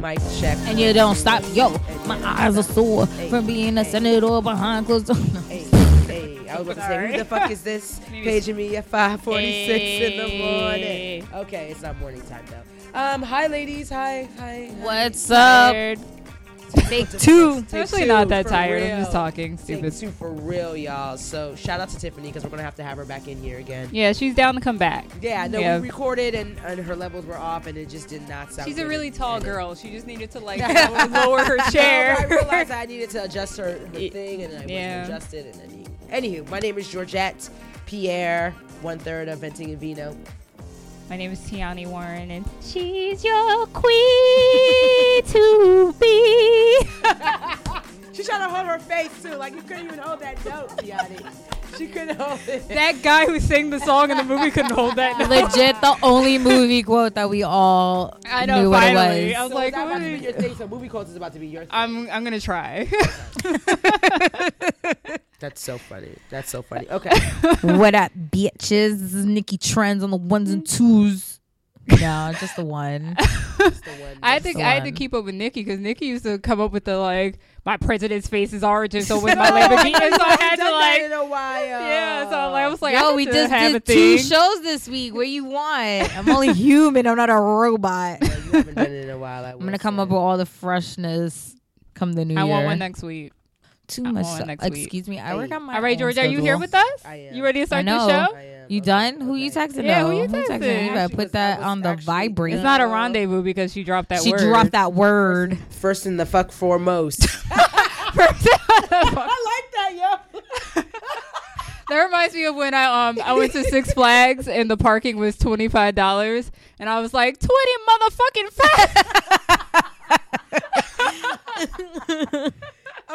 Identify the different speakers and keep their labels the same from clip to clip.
Speaker 1: Mic check.
Speaker 2: And you don't stop, yo. My eyes are sore from being a senator behind closed doors.
Speaker 1: I was about to say, who the fuck is this paging me at 5:46 in the morning? Okay, it's not morning time though. Um, hi ladies, hi, hi. hi.
Speaker 2: What's up?
Speaker 3: Tired.
Speaker 2: Take two.
Speaker 1: Take
Speaker 3: Actually,
Speaker 1: two,
Speaker 3: not that
Speaker 1: for
Speaker 3: tired. I'm just talking
Speaker 1: Take
Speaker 3: stupid.
Speaker 1: two for real, y'all. So shout out to Tiffany because we're gonna have to have her back in here again.
Speaker 3: Yeah, she's down to come back.
Speaker 1: Yeah, no,
Speaker 3: Yeah.
Speaker 1: we recorded and, and her levels were off and it just did not sound.
Speaker 3: She's a really tall
Speaker 1: And
Speaker 3: girl. She just needed to like lower her
Speaker 1: No,
Speaker 3: chair.
Speaker 1: I realized I needed to adjust her, her thing, and I
Speaker 3: yeah.
Speaker 1: wasn't adjusted. And then, anywho, my name is Georgette Pierre, one third of Venting and Vino.
Speaker 3: My name is Tiani Warren, and she's your queen to be.
Speaker 1: She tried to hold her face too, like you couldn't even hold that note, Gianni. She couldn't hold it.
Speaker 3: that guy who sang the song in the movie couldn't hold that. note.
Speaker 2: Legit, the only movie quote that we all
Speaker 3: I know.
Speaker 2: knew what it
Speaker 3: finally,
Speaker 2: was.
Speaker 3: I was
Speaker 1: So
Speaker 3: like,
Speaker 1: is that about to be your thing? So movie quotes is about to be your thing.
Speaker 3: I'm I'm gonna try.
Speaker 1: That's so funny. That's so funny. Okay.
Speaker 2: what up, bitches? This is Nikki Trends on the ones and twos. No, just the one.
Speaker 1: That's the one.
Speaker 3: I
Speaker 1: That's
Speaker 3: think I had to keep up with Nikki because Nikki used to come up with the like my president's face is orange, so with my Lamborghini, so I had to like
Speaker 1: in a while.
Speaker 3: yeah. So I was like, oh,
Speaker 2: we just
Speaker 3: have a
Speaker 2: did two shows this week. What you want? I'm only human. I'm not a robot.
Speaker 1: Yeah, you haven't done it in a while. I
Speaker 2: I'm gonna come up with all the freshness come the new
Speaker 3: I
Speaker 2: year.
Speaker 3: I want one next week.
Speaker 2: Too
Speaker 3: I
Speaker 2: much.
Speaker 3: want
Speaker 2: stuff.
Speaker 3: next week.
Speaker 2: Excuse me. I work on my.
Speaker 3: All right, George, are you here with us?
Speaker 1: I am.
Speaker 3: You ready to start
Speaker 2: I
Speaker 3: the show?
Speaker 1: I am.
Speaker 2: You
Speaker 1: Okay,
Speaker 2: done? Who you texting?
Speaker 3: Yeah,
Speaker 2: though?
Speaker 3: who you
Speaker 2: texting?
Speaker 3: texting?
Speaker 2: You better
Speaker 1: Actually,
Speaker 2: put that on the
Speaker 1: actually-
Speaker 2: vibrate.
Speaker 3: It's not a rendezvous because she dropped that
Speaker 2: she
Speaker 3: word.
Speaker 2: dropped that word.
Speaker 1: First in the fuck foremost. I like that, yo.
Speaker 3: That reminds me of when I um I went to Six Flags and the parking was twenty five dollars and I was like twenty motherfucking fat.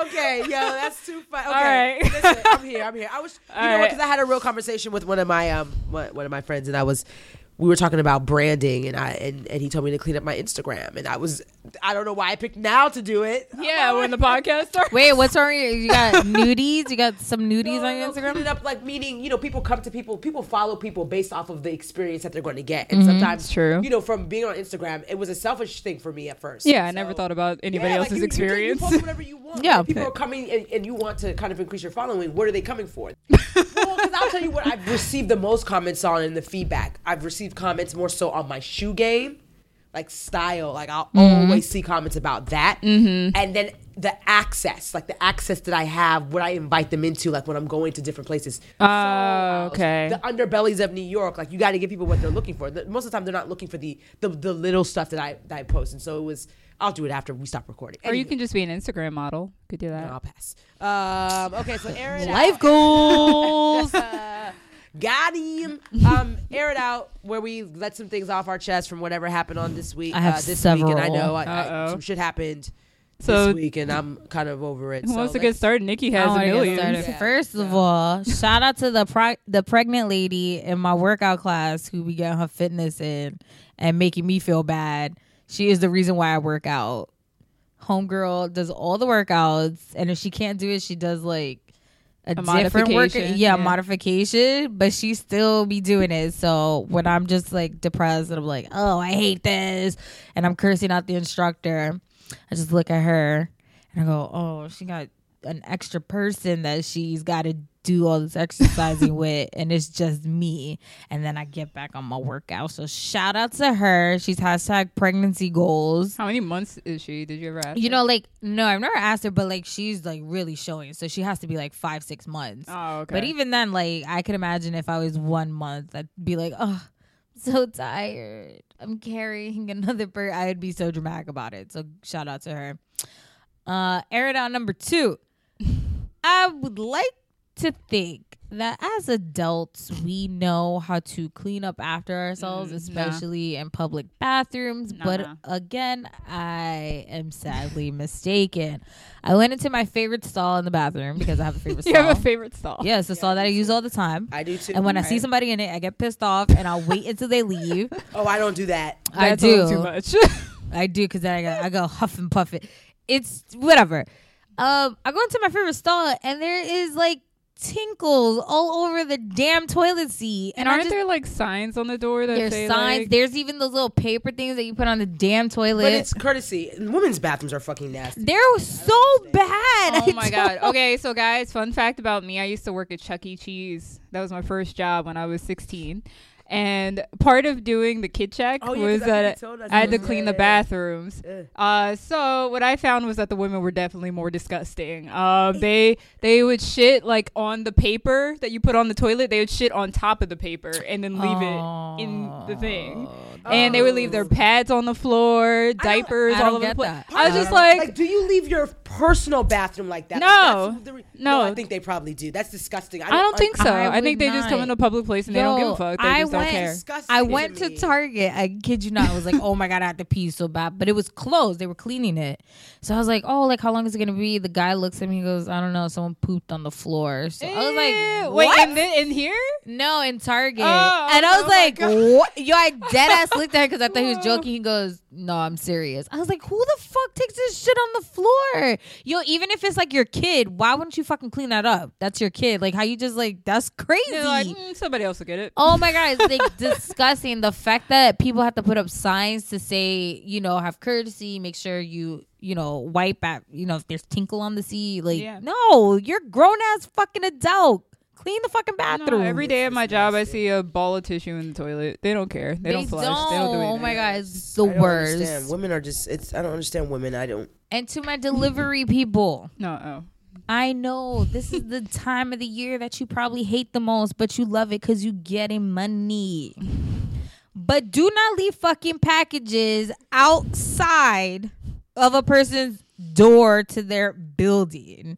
Speaker 1: Okay, yo, that's too fun. Okay,
Speaker 3: All right.
Speaker 1: listen, I'm here. I'm here. I was, you
Speaker 3: All
Speaker 1: know,
Speaker 3: right.
Speaker 1: because I had a real conversation with one of my um one, one of my friends, and I was, we were talking about branding, and I and, and he told me to clean up my Instagram, and I was, I don't know why I picked now to do it.
Speaker 3: yeah, when the podcast started.
Speaker 2: Wait, what's wrong? You got nudies? You got some nudies
Speaker 1: No,
Speaker 2: on your
Speaker 1: no,
Speaker 2: Instagram?
Speaker 1: Clean it up, like meaning, you know, people come to people, people follow people based off of the experience that they're going to get, and mm-hmm, sometimes,
Speaker 3: It's true.
Speaker 1: You know, from being on Instagram, it was a selfish thing for me at first.
Speaker 3: Yeah, I never thought about anybody
Speaker 1: Yeah,
Speaker 3: else's
Speaker 1: you- you can-
Speaker 3: experience.
Speaker 1: You, post whatever you want.
Speaker 2: Yeah.
Speaker 1: Like, people are coming and, and you want to kind of increase your following. What are they coming for? well, because I'll tell you what I've received the most comments on in the feedback. I've received comments more so on my shoe game, like style. Like I'll
Speaker 3: Mm-hmm.
Speaker 1: always see comments about that, and then the access, like the access that I have, what I invite them into, like when I'm going to different places.
Speaker 3: Oh,
Speaker 1: House,
Speaker 3: okay.
Speaker 1: The underbellies of New York, like you got to give people what they're looking for. The- most of the time, they're not looking for the the, the little stuff that I that I post, and so it was. I'll do it after we stop recording.
Speaker 3: Or you can just be an Instagram model. Could do that.
Speaker 1: No, I'll pass. Um, okay, so Aaron.
Speaker 2: Life goals.
Speaker 1: Got him. Um, air it out where we let some things off our chest from whatever happened on this week.
Speaker 2: I have
Speaker 1: uh, this week, and I
Speaker 2: several.
Speaker 1: know I, I,
Speaker 3: Uh-oh.
Speaker 1: some shit happened
Speaker 3: So
Speaker 1: this week, and I'm kind of over it.
Speaker 3: who
Speaker 1: so
Speaker 3: wants to
Speaker 1: let's-
Speaker 3: get started? Nikki has a million.
Speaker 1: Yeah.
Speaker 2: First of all, shout out to the pro- the pregnant lady in my workout class who be getting her fitness in and making me feel bad. She is the reason why I work out. Homegirl does all the workouts, and if she can't do it, she does like a, different work. Yeah,
Speaker 3: yeah.
Speaker 2: modification, but she still be doing it. So when I'm just like depressed and I'm like, oh, I hate this, and I'm cursing out the instructor, I just look at her and I go, oh, she got an extra person that she's got to do all this exercising with, and it's just me. And then I get back on my workout. So shout out to her. She's hashtag pregnancy goals.
Speaker 3: How many months is she? Did you ever ask?
Speaker 2: You
Speaker 3: her?
Speaker 2: know, like no, I've never asked her, but like she's like really showing, so she has to be like five, six months.
Speaker 3: Oh, okay.
Speaker 2: But even then, like I could imagine if I was one month, I'd be like, oh, I'm so tired. I'm carrying another bird. I would be so dramatic about it. So shout out to her. Uh, air it out number two. I would like to think that as adults, we know how to clean up after ourselves,
Speaker 3: Mm, nah.
Speaker 2: especially in public bathrooms. But
Speaker 3: Nah.
Speaker 2: again, I am sadly mistaken. I went into my favorite stall in the bathroom because I have a favorite
Speaker 3: you
Speaker 2: stall.
Speaker 3: have a favorite stall.
Speaker 2: Yeah, it's a stall that I use all the time.
Speaker 1: I do too.
Speaker 2: And when I see somebody in it, I get pissed off and I'll wait until they leave.
Speaker 1: oh, I don't do that.
Speaker 2: I
Speaker 3: That's
Speaker 2: do.
Speaker 3: too much.
Speaker 2: I do because then I go, I go huff and puff it. It's whatever. Um, I go into my favorite stall and there is like tinkles all over the damn toilet seat.
Speaker 3: And
Speaker 2: I
Speaker 3: aren't
Speaker 2: just-
Speaker 3: there like signs on the door that
Speaker 2: there's
Speaker 3: say
Speaker 2: signs.
Speaker 3: like,
Speaker 2: there's even those little paper things that you put on the damn toilet.
Speaker 1: But it's courtesy. Women's bathrooms are fucking nasty.
Speaker 2: They're so bad.
Speaker 3: Oh
Speaker 2: I
Speaker 3: my god.
Speaker 2: don't-
Speaker 3: Okay, so guys, fun fact about me: I used to work at Chuck E. Cheese. That was my first job when I was 16. And part of doing the kid check
Speaker 1: Oh, yeah,
Speaker 3: was that
Speaker 1: us
Speaker 3: I had to clean the
Speaker 1: Yeah.
Speaker 3: bathrooms.
Speaker 1: Yeah.
Speaker 3: Uh, so what I found was that the women were definitely more disgusting. Um, they they would shit like on the paper that you put on the toilet. They would shit on top of the paper and then leave it in the thing. And they would leave their oh. pads on the floor, diapers
Speaker 2: I
Speaker 3: all
Speaker 2: don't
Speaker 3: over the place.
Speaker 2: that.
Speaker 3: I was
Speaker 2: I
Speaker 3: just like,
Speaker 1: Like, do you leave your personal bathroom like that?
Speaker 3: No.
Speaker 1: Like, re-
Speaker 3: No.
Speaker 1: I think they probably do. That's disgusting.
Speaker 3: I don't think so.
Speaker 2: I
Speaker 3: I, think
Speaker 2: would
Speaker 3: they just come
Speaker 2: not.
Speaker 3: in a public place and they don't give a fuck. They
Speaker 2: I
Speaker 3: just
Speaker 2: went-
Speaker 3: don't care.
Speaker 2: I
Speaker 1: to
Speaker 2: went to
Speaker 1: me.
Speaker 2: Target. I kid you not. I was like, oh my god, I have to pee so bad, but it was closed. They were cleaning it, so I was like, oh, like how long is it gonna be? The guy looks at me, he goes, I don't know. Someone pooped on the floor. So I was like,
Speaker 3: wait, in, thi- in here?
Speaker 2: No, in Target.
Speaker 3: Oh,
Speaker 2: and I was
Speaker 3: oh
Speaker 2: like,
Speaker 3: God.
Speaker 2: what? Yo, I dead ass looked at because I thought he was joking. He goes, no, I'm serious. I was like, who the fuck takes this shit on the floor? Yo, even if it's like your kid, why wouldn't you fucking clean that up? That's your kid. Like, how you just like, that's crazy.
Speaker 3: They're like, "Mm, somebody else will get it.
Speaker 2: Oh my god, it's like disgusting. The fact that people have to put up signs to say, you know, have courtesy, make sure you, you know, wipe at, you know, if there's tinkle on the seat. Like,
Speaker 3: Yeah.
Speaker 2: no, you're grown ass fucking adult. Clean the fucking
Speaker 3: No,
Speaker 2: bathroom.
Speaker 3: every day at my job, I see a ball of tissue in the toilet. They don't care. They, don't flush. They don't do anything.
Speaker 2: Oh my god, it's the
Speaker 1: I don't
Speaker 2: worst.
Speaker 1: understand. Women are just. It's. I don't understand women. I don't.
Speaker 2: And to my delivery people,
Speaker 3: No, oh.
Speaker 2: I know this is the time of the year that you probably hate the most, but you love it because you getting money. But do not leave fucking packages outside of a person's door to their building.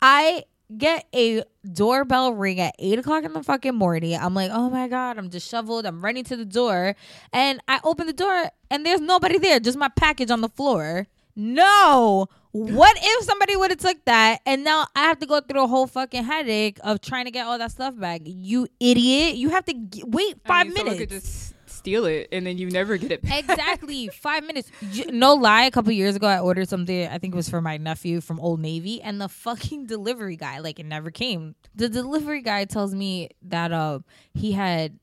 Speaker 2: I get a doorbell ring at eight o'clock in the fucking morning. I'm like, oh my god, I'm disheveled. I'm running to the door, and I open the door, and there's nobody there. Just my package on the floor. No. What if somebody would have took that and now I have to go through a whole fucking headache of trying to get all that stuff back? You idiot! You have to g- wait
Speaker 3: I
Speaker 2: five
Speaker 3: mean,
Speaker 2: minutes.
Speaker 3: just steal it and then you never get it back.
Speaker 2: exactly five minutes no lie a couple years ago i ordered something i think it was for my nephew from old navy and the fucking delivery guy like it never came the delivery guy tells me that uh he had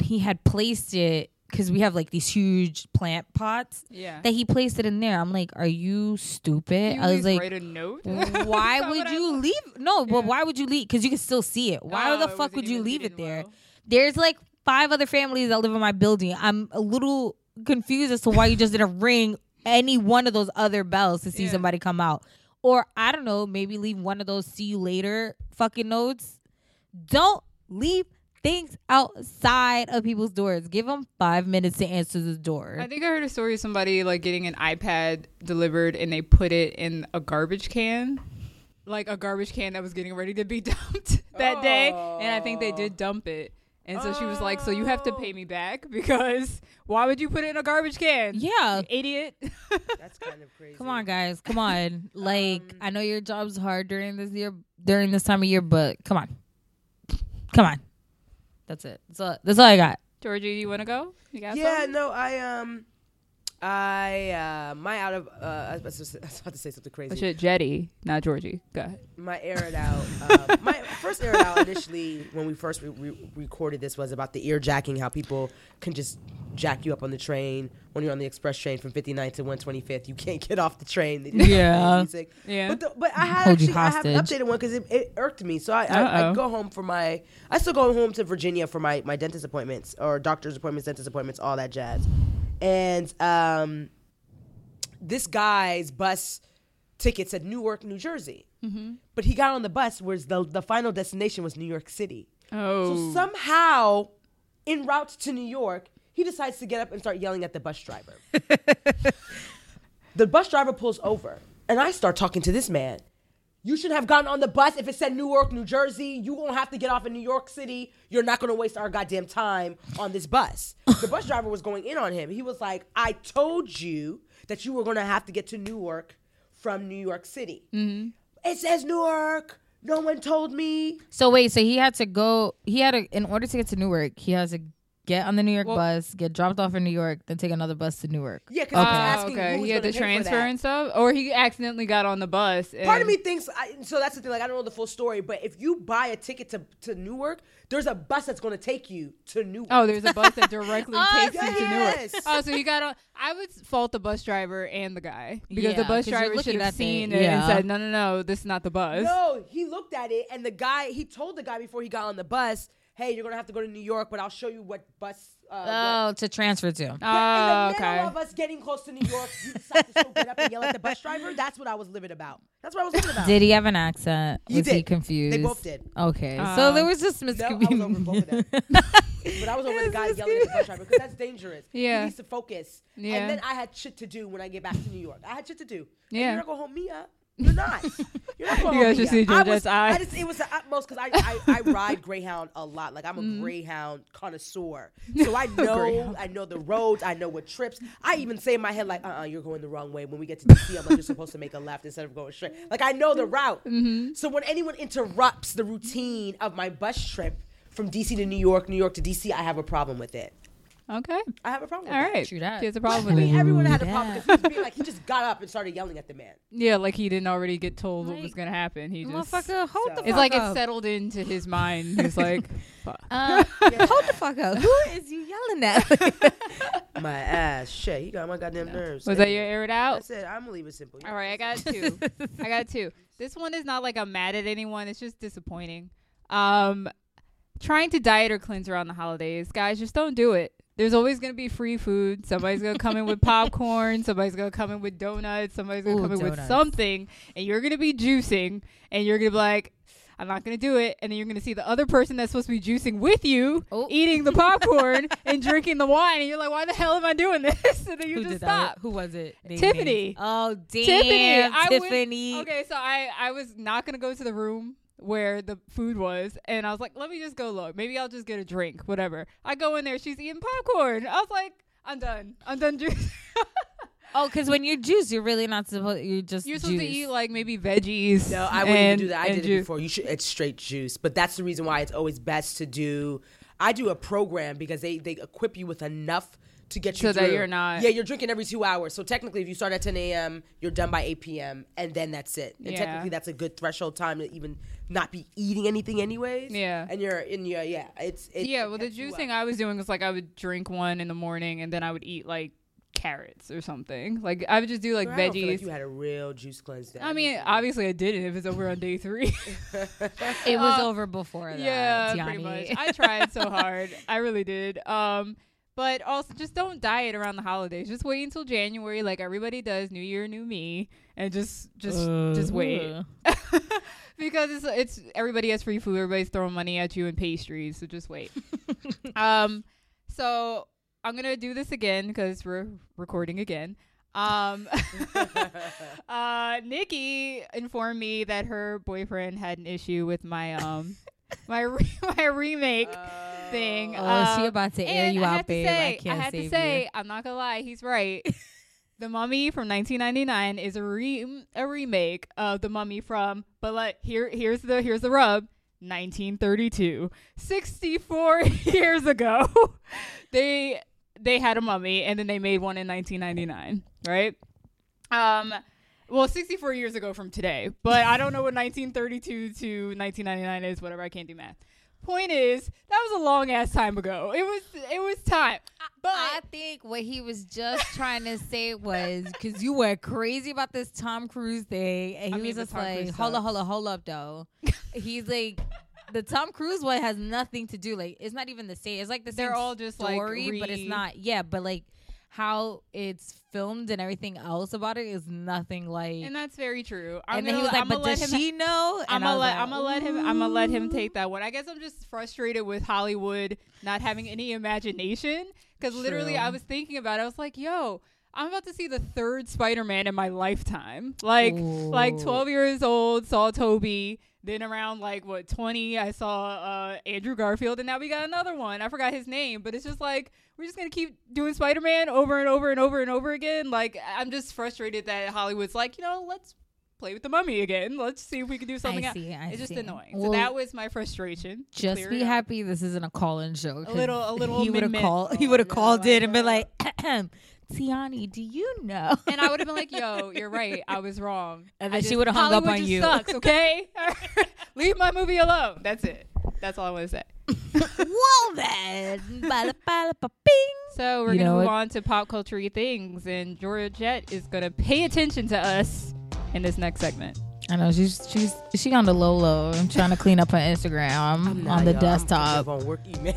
Speaker 2: he had placed it because we have like these huge plant pots
Speaker 3: Yeah.
Speaker 2: that he placed it in there i'm like are you stupid
Speaker 3: You
Speaker 2: i was like
Speaker 3: write a note.
Speaker 2: why would you
Speaker 3: look?
Speaker 2: leave no but
Speaker 3: Yeah.
Speaker 2: why would you leave because you can still see it why
Speaker 3: Oh,
Speaker 2: the fuck would you leave it there
Speaker 3: well.
Speaker 2: there's like five other families that live in my building. I'm a little confused as to why you just didn't ring any one of those other bells to see
Speaker 3: Yeah.
Speaker 2: somebody come out. Or I don't know, maybe leave one of those see you later fucking notes. Don't leave things outside of people's doors. Give them five minutes to answer the door.
Speaker 3: I think I heard a story of somebody like getting an iPad delivered and they put it in a garbage can. Like a garbage can that was getting ready to be dumped that day. And I think they did dump it. And so she was like, So you have to pay me back because why would you put it in a garbage can?
Speaker 2: yeah.
Speaker 3: You Idiot.
Speaker 1: That's kind of crazy.
Speaker 2: Come on, guys. Come on. Like, I know your job's hard during this year, during this time of year, but come on. Come on. That's it. That's all, that's all I got.
Speaker 3: Georgie, you want to go? You got
Speaker 1: Yeah,
Speaker 3: something?
Speaker 1: no, I um, I uh, my out of uh, I was, about to say- I was about to say something
Speaker 3: Oh,
Speaker 1: crazy.
Speaker 3: shit, Jetty, not Georgie. Go ahead.
Speaker 1: My air it out. Uh, my first air it out initially when we first re- re- recorded this was about the ear jacking. How people can just jack you up on the train when you're on the express train from 59th to 125th. You can't get off the train. They just
Speaker 2: Yeah.
Speaker 1: play music.
Speaker 3: Yeah.
Speaker 1: But the, but I had
Speaker 2: Hold you
Speaker 1: actually I have an
Speaker 2: hostage.
Speaker 1: updated one because it, it irked me. So I, I, I go home for my I still go home to Virginia for my my dentist appointments or doctor's appointments, dentist appointments, all that jazz. And um, this guy's bus ticket said Newark, New Jersey. But he got on the bus where the the final destination was New York City.
Speaker 3: Oh.
Speaker 1: So somehow, en route to New York, he decides to get up and start yelling at the bus driver. the bus driver pulls over, and I start talking to this man. You should have gotten on the bus if it said Newark, New Jersey. You won't have to get off in New York City. You're not going to waste our goddamn time on this bus. the bus driver was going in on him. He was like, I told you that you were going to have to get to Newark from New York City. Mm-hmm. It says Newark. No one told me.
Speaker 2: So wait, so he had to go. He had to, in order to get to Newark, he has to get on the New York
Speaker 3: Well-
Speaker 2: bus, get dropped off in New York, then take another bus to Newark.
Speaker 1: Yeah, because I was
Speaker 2: Okay.
Speaker 1: asking
Speaker 3: okay.
Speaker 1: who
Speaker 3: He had
Speaker 1: gonna
Speaker 3: to
Speaker 1: pay for
Speaker 3: transfer and stuff, or he accidentally got on the bus. And
Speaker 1: Part of me thinks I, so. That's the thing. Like I don't know the full story, but if you buy a ticket to to Newark, there's a bus that's going to take you to Newark.
Speaker 3: Oh, there's a bus that directly
Speaker 2: Oh,
Speaker 3: takes you to Newark. Oh, so you got on. I would fault the bus driver and the guy because the
Speaker 2: Yeah,
Speaker 3: bus
Speaker 2: 'cause you're
Speaker 3: driver should have
Speaker 2: at the-
Speaker 3: seen it and said, "No, no, no, this is not the bus."
Speaker 1: No, he looked at it, and the guy he told the guy before he got on the bus, "Hey, you're gonna have to go to New York, but I'll show you what bus." Uh, what-
Speaker 2: Oh, to transfer to.
Speaker 3: Oh,
Speaker 1: in the
Speaker 3: okay.
Speaker 1: middle of us getting close to New York, you decide to still get up and yell at the bus driver. That's what I was living about. That's what I was living about.
Speaker 2: Did he have an accent?
Speaker 1: He
Speaker 2: was he
Speaker 1: did.
Speaker 2: confused?
Speaker 1: They both did.
Speaker 2: Okay,
Speaker 3: Um,
Speaker 2: so there was just
Speaker 1: No, I was over both of them.
Speaker 2: miscommunication.
Speaker 1: But I was over the guy yelling at the bus driver because that's dangerous.
Speaker 3: Yeah.
Speaker 1: He needs to focus.
Speaker 3: Yeah.
Speaker 1: And then I had shit to do when I get back to New York. I had shit to do. And
Speaker 3: Yeah.
Speaker 1: you're not going to hold me up. You're not. You're not
Speaker 3: You guys should see.
Speaker 1: I was, I
Speaker 3: eyes.
Speaker 1: just, it was the utmost because I, I, I ride Greyhound a lot. Like I'm a
Speaker 3: Mm-hmm.
Speaker 1: Greyhound connoisseur. So I know I know the roads. I know what trips. I even say in my head like, uh-uh, you're going the wrong way. When we get to DC, I'm like, you're supposed to make a left instead of going straight. Like I know the route.
Speaker 3: Mm-hmm.
Speaker 1: So when anyone interrupts the routine of my bus trip from DC to New York, New York to DC, I have a problem with it.
Speaker 3: Okay.
Speaker 1: I have a problem.
Speaker 3: All
Speaker 1: with
Speaker 3: right.
Speaker 2: True that.
Speaker 3: He has a
Speaker 1: That.
Speaker 3: problem
Speaker 1: I
Speaker 3: with
Speaker 1: mean, everyone had a
Speaker 2: Ooh,
Speaker 1: problem
Speaker 2: that.
Speaker 1: because he was being like he just got up and started yelling at the man.
Speaker 3: Yeah, like he didn't already get told what was
Speaker 2: Like,
Speaker 3: gonna happen. He just.
Speaker 2: Motherfucker, hold
Speaker 1: So-
Speaker 2: the fuck up.
Speaker 3: It's like
Speaker 2: up.
Speaker 3: it settled into his mind. He's like, fuck.
Speaker 2: Uh, hold the fuck up. Who is you yelling at?
Speaker 1: My ass, shit, he got my goddamn nerves.
Speaker 3: Was that your air it out?
Speaker 1: That's it. I'm gonna leave it simple.
Speaker 3: All right, I got two. I got two. This one is not like I'm mad at anyone. It's just disappointing. Um, trying to diet or cleanse around the holidays, guys, just don't do it. There's always gonna be free food. Somebody's gonna come in with popcorn. Somebody's gonna come in with donuts. Somebody's gonna
Speaker 2: Ooh,
Speaker 3: come in with something, and you're gonna be juicing, and you're gonna be like. I'm not gonna do it, and then you're gonna see the other person that's supposed to be juicing with you,
Speaker 2: Oh.
Speaker 3: eating the popcorn and drinking the wine, and you're like, "Why the hell am I doing this?" And then you
Speaker 2: Who
Speaker 3: just stop.
Speaker 2: that? Who was it? Name
Speaker 3: Tiffany.
Speaker 2: Oh damn,
Speaker 3: Tiffany,
Speaker 2: Tiffany.
Speaker 3: Okay, so I I was not gonna go to the room where the food was, and I was like, let me just go look. Maybe I'll just get a drink, whatever. I go in there, she's eating popcorn. I was like, I'm done. I'm done juice.
Speaker 2: Oh, because when you juice, you're really not supposed. You just
Speaker 3: You're supposed to eat like maybe veggies.
Speaker 1: No, I wouldn't
Speaker 3: and-
Speaker 1: even do that. I
Speaker 3: and
Speaker 1: did it
Speaker 3: juice.
Speaker 1: before. You should. It's straight juice, but that's the reason why it's always best to do. I do a program because they they equip you with enough to get you
Speaker 3: So that you're not-
Speaker 1: Yeah, you're drinking every two hours. So technically, if you start at 10 a.m., you're done by 8 p.m. and then that's it. And
Speaker 3: Yeah.
Speaker 1: technically, that's a good threshold time to even not be eating anything, anyways.
Speaker 3: Yeah.
Speaker 1: And you're in your yeah. It's it,
Speaker 3: yeah,
Speaker 1: it
Speaker 3: well, the juice
Speaker 1: thing.
Speaker 3: I was doing was like I would drink one in the morning, and then I would eat like carrots or something. Like I would just do like
Speaker 1: Girl, I feel
Speaker 3: veggies.
Speaker 1: like you had a real juice cleanse. day.
Speaker 3: I mean, obviously I didn't. If it's over on day three.
Speaker 2: It was
Speaker 3: Uh,
Speaker 2: over before that.
Speaker 3: Yeah,
Speaker 2: Tiani.
Speaker 3: pretty much. I tried so hard. I really did. Um, but also just don't diet around the holidays. Just wait until January, like everybody does. New Year, new me, and just just just wait
Speaker 2: Uh,
Speaker 3: because it's it's everybody has free food. Everybody's throwing money at you and pastries, so just wait. um, so I'm gonna do this again because we're recording again. Um, uh, Nikki informed me that her boyfriend had an issue with my um my re- my remake thing.
Speaker 2: Oh,
Speaker 3: Uh,
Speaker 2: she about to air you
Speaker 3: I
Speaker 2: out,
Speaker 3: have
Speaker 2: babe.
Speaker 3: say,
Speaker 2: I can't
Speaker 3: have
Speaker 2: save
Speaker 3: to say,
Speaker 2: you.
Speaker 3: I'm not gonna lie, he's right. the Mummy from 1999 is a re- a remake of the Mummy from, but like here here's the here's the rub. 1932, 64 years ago, they they had a mummy, and then they made one in 1999, right? Um, well, 64 years ago from today, but I don't know what 1932 to 1999 is. Whatever, I can't do math. Point is, that was a long ass time ago. It was it was time, but
Speaker 2: I think what he was just trying to say was because you were crazy about this Tom Cruise thing, and he
Speaker 3: I mean,
Speaker 2: was just
Speaker 3: Tom
Speaker 2: like, "Hold up, hold up, hold up, though." He's like, the Tom Cruise one has nothing to do. Like, it's not even the same. It's like the
Speaker 3: They're
Speaker 2: same
Speaker 3: all just, like,
Speaker 2: story, but it's not. Yeah, but like how it's filmed and everything else about it is nothing like.
Speaker 3: and that's very true. I'm
Speaker 2: and then
Speaker 3: gonna,
Speaker 2: he was like,
Speaker 3: I'm gonna
Speaker 2: "But
Speaker 3: let
Speaker 2: does
Speaker 3: him
Speaker 2: she know?"
Speaker 3: I'm gonna let
Speaker 2: like,
Speaker 3: I'm gonna let him I'm gonna let him take that one. I guess I'm just frustrated with Hollywood not having any imagination because literally I was thinking about it. I was like, yo. I'm about to see the third Spider-Man in my lifetime. Like, like 12 years old, saw Tobey. Then around like what 20, I saw uh, Andrew Garfield, and now we got another one. I forgot his name, but it's just like we're just gonna keep doing Spider-Man over and over and over and over again. Like, I'm just frustrated that Hollywood's like, you know, let's play with the mummy again. Let's see if we can do something.
Speaker 2: I
Speaker 3: else.
Speaker 2: see. I
Speaker 3: it's just
Speaker 2: see.
Speaker 3: annoying.
Speaker 2: Well,
Speaker 3: so that was my frustration.
Speaker 2: Just be happy this isn't a call-in show. A
Speaker 3: little- a little
Speaker 2: He would have called. He
Speaker 1: Oh,
Speaker 2: would have
Speaker 1: no,
Speaker 2: called in and been like, "Tiani, do you know?"
Speaker 3: And I would have been like, "Yo, you're right. I was wrong."
Speaker 2: And
Speaker 3: I
Speaker 2: then she would have hung up on
Speaker 3: just
Speaker 2: you.
Speaker 3: Sucks, okay? Leave my movie alone. That's it. That's all I want to say.
Speaker 2: well then, bada, bada, ba, bing.
Speaker 3: So we're
Speaker 2: You
Speaker 3: gonna move
Speaker 2: what?
Speaker 3: on to pop culture things, and Georgette is gonna pay attention to us in this next segment.
Speaker 2: I know she's she's she on the low low. I'm trying to clean up her Instagram
Speaker 1: Nah,
Speaker 2: on the
Speaker 1: y'all, I'm
Speaker 2: desktop.
Speaker 1: on work email.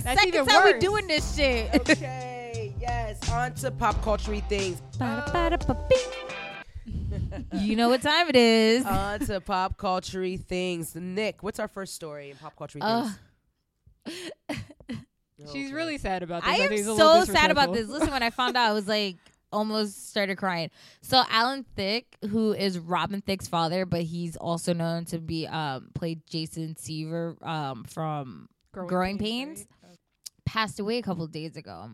Speaker 2: The
Speaker 3: That's
Speaker 2: second time we're
Speaker 3: worse.
Speaker 2: doing this shit.
Speaker 1: okay, yes. On to pop culture things.
Speaker 2: Bada, bada, ba, bing. you know what time it is.
Speaker 1: On to pop culture things. Nick, what's our first story in pop culture
Speaker 2: Uh,
Speaker 1: things?
Speaker 3: She's
Speaker 1: Okay.
Speaker 3: really sad about this.
Speaker 2: I am
Speaker 3: think it's a little
Speaker 2: so sad about this. Listen, when I found out, I was like almost started crying. So Alan Thicke, who is Robin Thicke's father, but he's also known to be um played Jason Seaver um from Growing Pains.
Speaker 3: right?
Speaker 2: Passed away a couple of days ago.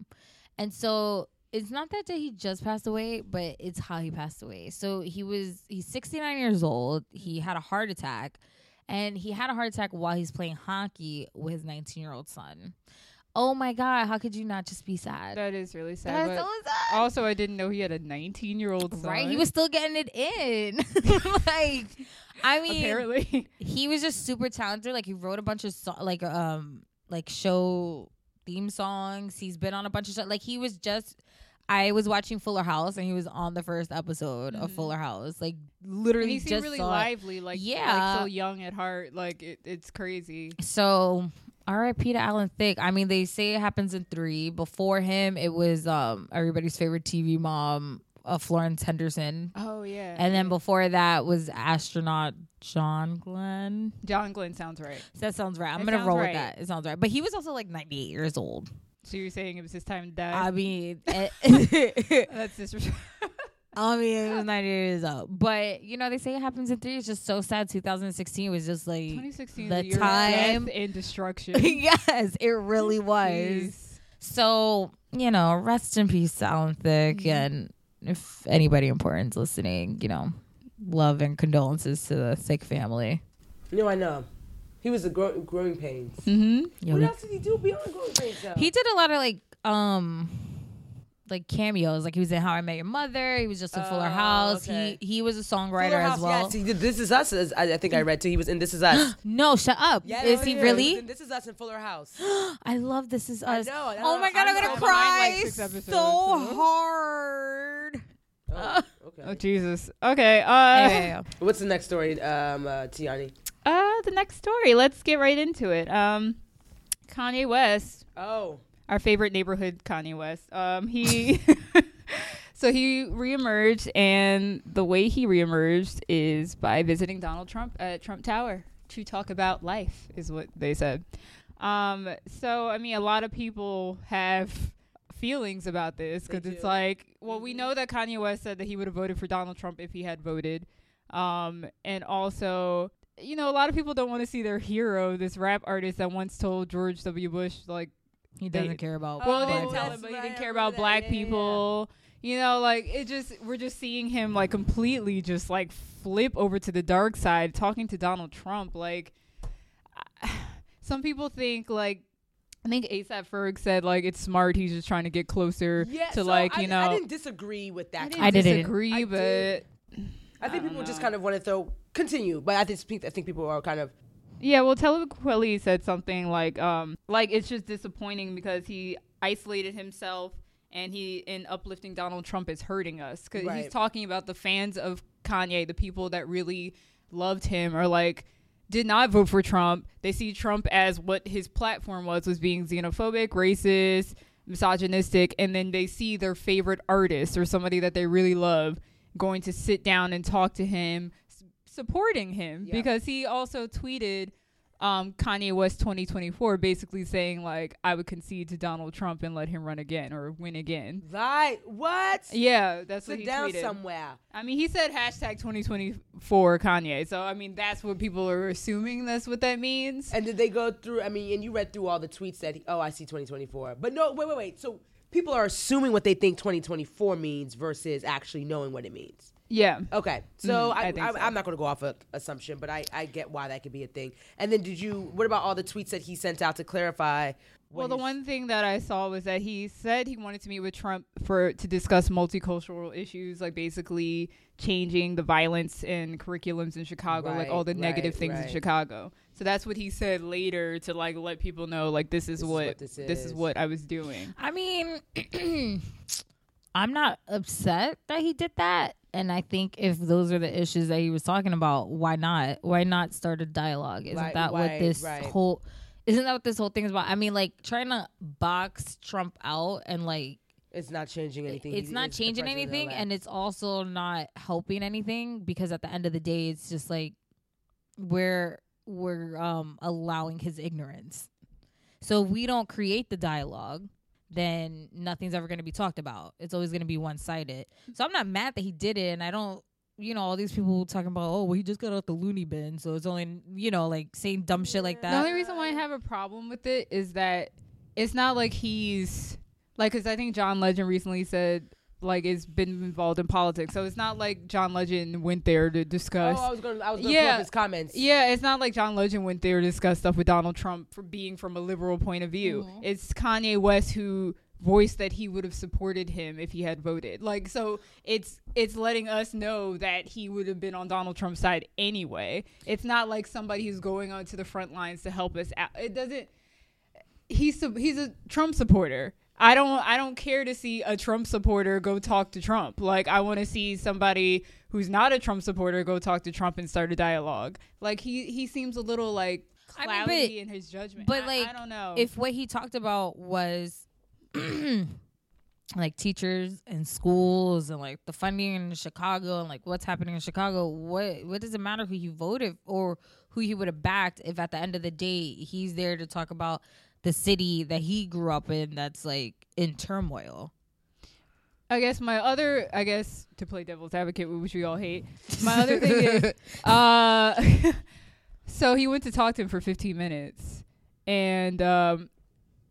Speaker 2: And so it's not that day he just passed away, but it's how he passed away. So he was he's 69 years old. He had a heart attack and he had a heart attack while he's playing hockey with his 19-year-old son. Oh my god, how could you not just be sad?
Speaker 3: That is really sad.
Speaker 2: That's so sad.
Speaker 3: also, I didn't know he had a 19 year old son.
Speaker 2: Right? He was still getting it in. like I mean
Speaker 3: apparently.
Speaker 2: he was just super talented. Like he wrote a bunch of so- like um like show theme songs. He's been on a bunch of shows. Like he was just. I was watching Fuller House and he was on the first episode of
Speaker 3: Mhm.
Speaker 2: Fuller House. Like
Speaker 3: and
Speaker 2: literally
Speaker 3: he seemed really lively, like
Speaker 2: Yeah.
Speaker 3: like so young at heart. Like it, it's crazy.
Speaker 2: So R.I.P. to Alan Thicke. I mean, they say it happens in three. Before him, it was um everybody's favorite TV mom, uh, Florence Henderson.
Speaker 3: Oh yeah.
Speaker 2: And then before that was astronaut John Glenn.
Speaker 3: John Glenn sounds right.
Speaker 2: That sounds right. I'm
Speaker 3: It
Speaker 2: gonna roll
Speaker 3: right.
Speaker 2: with that. It sounds right. But he was also like 98 years old.
Speaker 3: So you're saying it was his time to die?
Speaker 2: I mean, eh,
Speaker 3: That's disrespectful.
Speaker 2: I mean, it was 98 years old. But you know, they say it happens in three. It's just so sad. 2016 was just like
Speaker 3: 2016
Speaker 2: the time-
Speaker 3: and destruction.
Speaker 2: yes, it really was.
Speaker 3: Jeez.
Speaker 2: So you know, rest in peace, Alan Thicke,
Speaker 3: Mhm.
Speaker 2: and if anybody important's listening, you know, love and condolences to the Thicke family.
Speaker 1: No, I know. He was a grow- growing pains.
Speaker 3: Mm-hmm.
Speaker 2: Yeah,
Speaker 1: what
Speaker 2: we-
Speaker 1: else did he do beyond growing pains? Though?
Speaker 2: He did a lot of like um like cameos. Like he was in How I Met Your Mother. He was just in Fuller
Speaker 1: Oh,
Speaker 2: House.
Speaker 1: okay.
Speaker 2: He he was a songwriter
Speaker 1: Fuller
Speaker 2: as well.
Speaker 1: Yes, he did. This is us. As I, I think I read too. He was in This Is Us.
Speaker 2: No, shut up.
Speaker 1: Yeah,
Speaker 2: is
Speaker 1: no,
Speaker 2: he
Speaker 1: was
Speaker 2: really?
Speaker 1: in This Is Us in Fuller House.
Speaker 2: I love This Is
Speaker 1: I
Speaker 2: Us.
Speaker 1: know, I
Speaker 2: Oh my god, I'm,
Speaker 1: I'm
Speaker 2: gonna cry
Speaker 3: like, six episodes,
Speaker 2: so
Speaker 3: so-
Speaker 2: hard.
Speaker 1: Oh, okay.
Speaker 3: Oh Jesus. Okay. Uh,
Speaker 2: Anyway,
Speaker 1: What's the next story, um, uh, Tiani?
Speaker 3: uh, the next story. Let's get right into it. Um, Kanye West,
Speaker 1: Oh,
Speaker 3: our favorite neighborhood Kanye West. Um, he. So he reemerged, and the way he reemerged is by visiting Donald Trump at Trump Tower to talk about life, is what they said. Um, so I mean, a lot of people have feelings about this because it's like, well, we
Speaker 1: Mhm.
Speaker 3: know that Kanye West said that he would have voted for Donald Trump if he had voted, um, and also. You know, a lot of people don't want to see their hero, this rap artist that once told George W. Bush, like,
Speaker 2: he doesn't care about.
Speaker 3: well,
Speaker 1: Oh,
Speaker 3: didn't tell him, but he didn't care
Speaker 1: remember
Speaker 3: about
Speaker 1: that.
Speaker 3: black
Speaker 1: Yeah, yeah, yeah.
Speaker 3: people. You know, like it just we're just seeing him like completely just like flip over to the dark side, talking to Donald Trump. Like, some people think like. I think ASAP Ferg said like it's smart. He's just trying to get closer
Speaker 1: yeah.
Speaker 3: to
Speaker 1: so
Speaker 3: like
Speaker 1: I,
Speaker 3: you know.
Speaker 1: I didn't disagree with that.
Speaker 3: I didn't
Speaker 2: I didn't.
Speaker 3: disagree,
Speaker 1: I
Speaker 3: but
Speaker 1: did. I think people just kind of want to throw continue, but I just think I think people are kind of
Speaker 3: Yeah, well, Talib Kweli said something like, um, like it's just disappointing because he isolated himself and he in uplifting Donald Trump is hurting us because he's talking about the fans of Kanye, the people that really loved him or like did not vote for Trump. They see Trump as what his platform was was being xenophobic, racist, misogynistic, and then they see their favorite artist or somebody that they really love going to sit down and talk to him, s- supporting him because he also tweeted um, Kanye West 2024, basically saying like I would concede to Donald Trump and let him run again or win again.
Speaker 1: right. What?
Speaker 3: Yeah, that's what
Speaker 1: Sit
Speaker 3: he
Speaker 1: down
Speaker 3: tweeted.
Speaker 1: somewhere.
Speaker 3: I mean, he said hashtag 2024 Kanye, so I mean that's what people are assuming. That's what that means.
Speaker 1: And did they go through? I mean, and you read through all the tweets that, oh, I see 2024. But no, wait, wait, wait. So people are assuming what they think 2024 means versus actually knowing what it means.
Speaker 3: Yeah.
Speaker 1: Okay, so
Speaker 3: Mhm, I
Speaker 1: I,
Speaker 3: think
Speaker 1: I,
Speaker 3: so.
Speaker 1: I'm not going to go off of assumption, but I, I get why that could be a thing. And then did you? What about all the tweets that he sent out to clarify? what
Speaker 3: Well, the one thing that I saw was that he said he wanted to meet with Trump for to discuss multicultural issues, like basically changing the violence in curriculums in Chicago, like all the
Speaker 1: Right,
Speaker 3: negative
Speaker 1: right,
Speaker 3: things
Speaker 1: right.
Speaker 3: in Chicago. So that's what he said later to like let people know, like this is
Speaker 1: This is
Speaker 3: what,
Speaker 1: what this
Speaker 3: this is
Speaker 1: is.
Speaker 3: what I was doing.
Speaker 2: I mean, I'm not upset that he did that. And I think if those are the issues that he was talking about, why not? Why not start a dialogue? Isn't
Speaker 1: Right,
Speaker 2: that what this
Speaker 1: right.
Speaker 2: whole isn't that what this whole thing is about? I mean, like trying to box Trump out and like
Speaker 1: It's not changing anything.
Speaker 2: it's not changing anything and it's also not helping anything because at the end of the day it's just like we're we're um allowing his ignorance so we don't create the dialogue then nothing's ever going to be talked about it's always going to be one-sided so i'm not mad that he did it and i don't you know all these people talking about oh well he just got out the loony bin so it's only you know like saying dumb shit like that.
Speaker 3: The only reason why I have a problem with it is that it's not like he's like because I think John Legend recently said like it's been involved in politics, so it's not like John Legend went there to discuss.
Speaker 1: Oh, I was going. to I was going
Speaker 3: Yeah.
Speaker 1: pull up his comments.
Speaker 3: Yeah, it's not like John Legend went there to discuss stuff with Donald Trump for being from a liberal point of view.
Speaker 2: Mhm.
Speaker 3: It's Kanye West who voiced that he would have supported him if he had voted. Like so it's it's letting us know that he would have been on Donald Trump's side anyway. It's not like somebody who's going onto the front lines to help us out. It doesn't he's he's a Trump supporter. I don't I don't care to see a Trump supporter go talk to Trump. Like I want to see somebody who's not a Trump supporter go talk to Trump and start a dialogue. Like he he seems a little like
Speaker 2: I mean,
Speaker 3: cloudy
Speaker 2: but-
Speaker 3: in his judgment.
Speaker 2: but,
Speaker 3: I-
Speaker 2: like,
Speaker 3: I don't know
Speaker 2: if what he talked about was like teachers and schools and like the funding in Chicago and like what's happening in Chicago, what what does it matter who he voted or who he would have backed if at the end of the day he's there to talk about the city that he grew up in that's like in turmoil.
Speaker 3: I guess my other, I guess to play devil's advocate, which we all hate. My other thing is, uh, so he went to talk to him for 15 minutes, and um,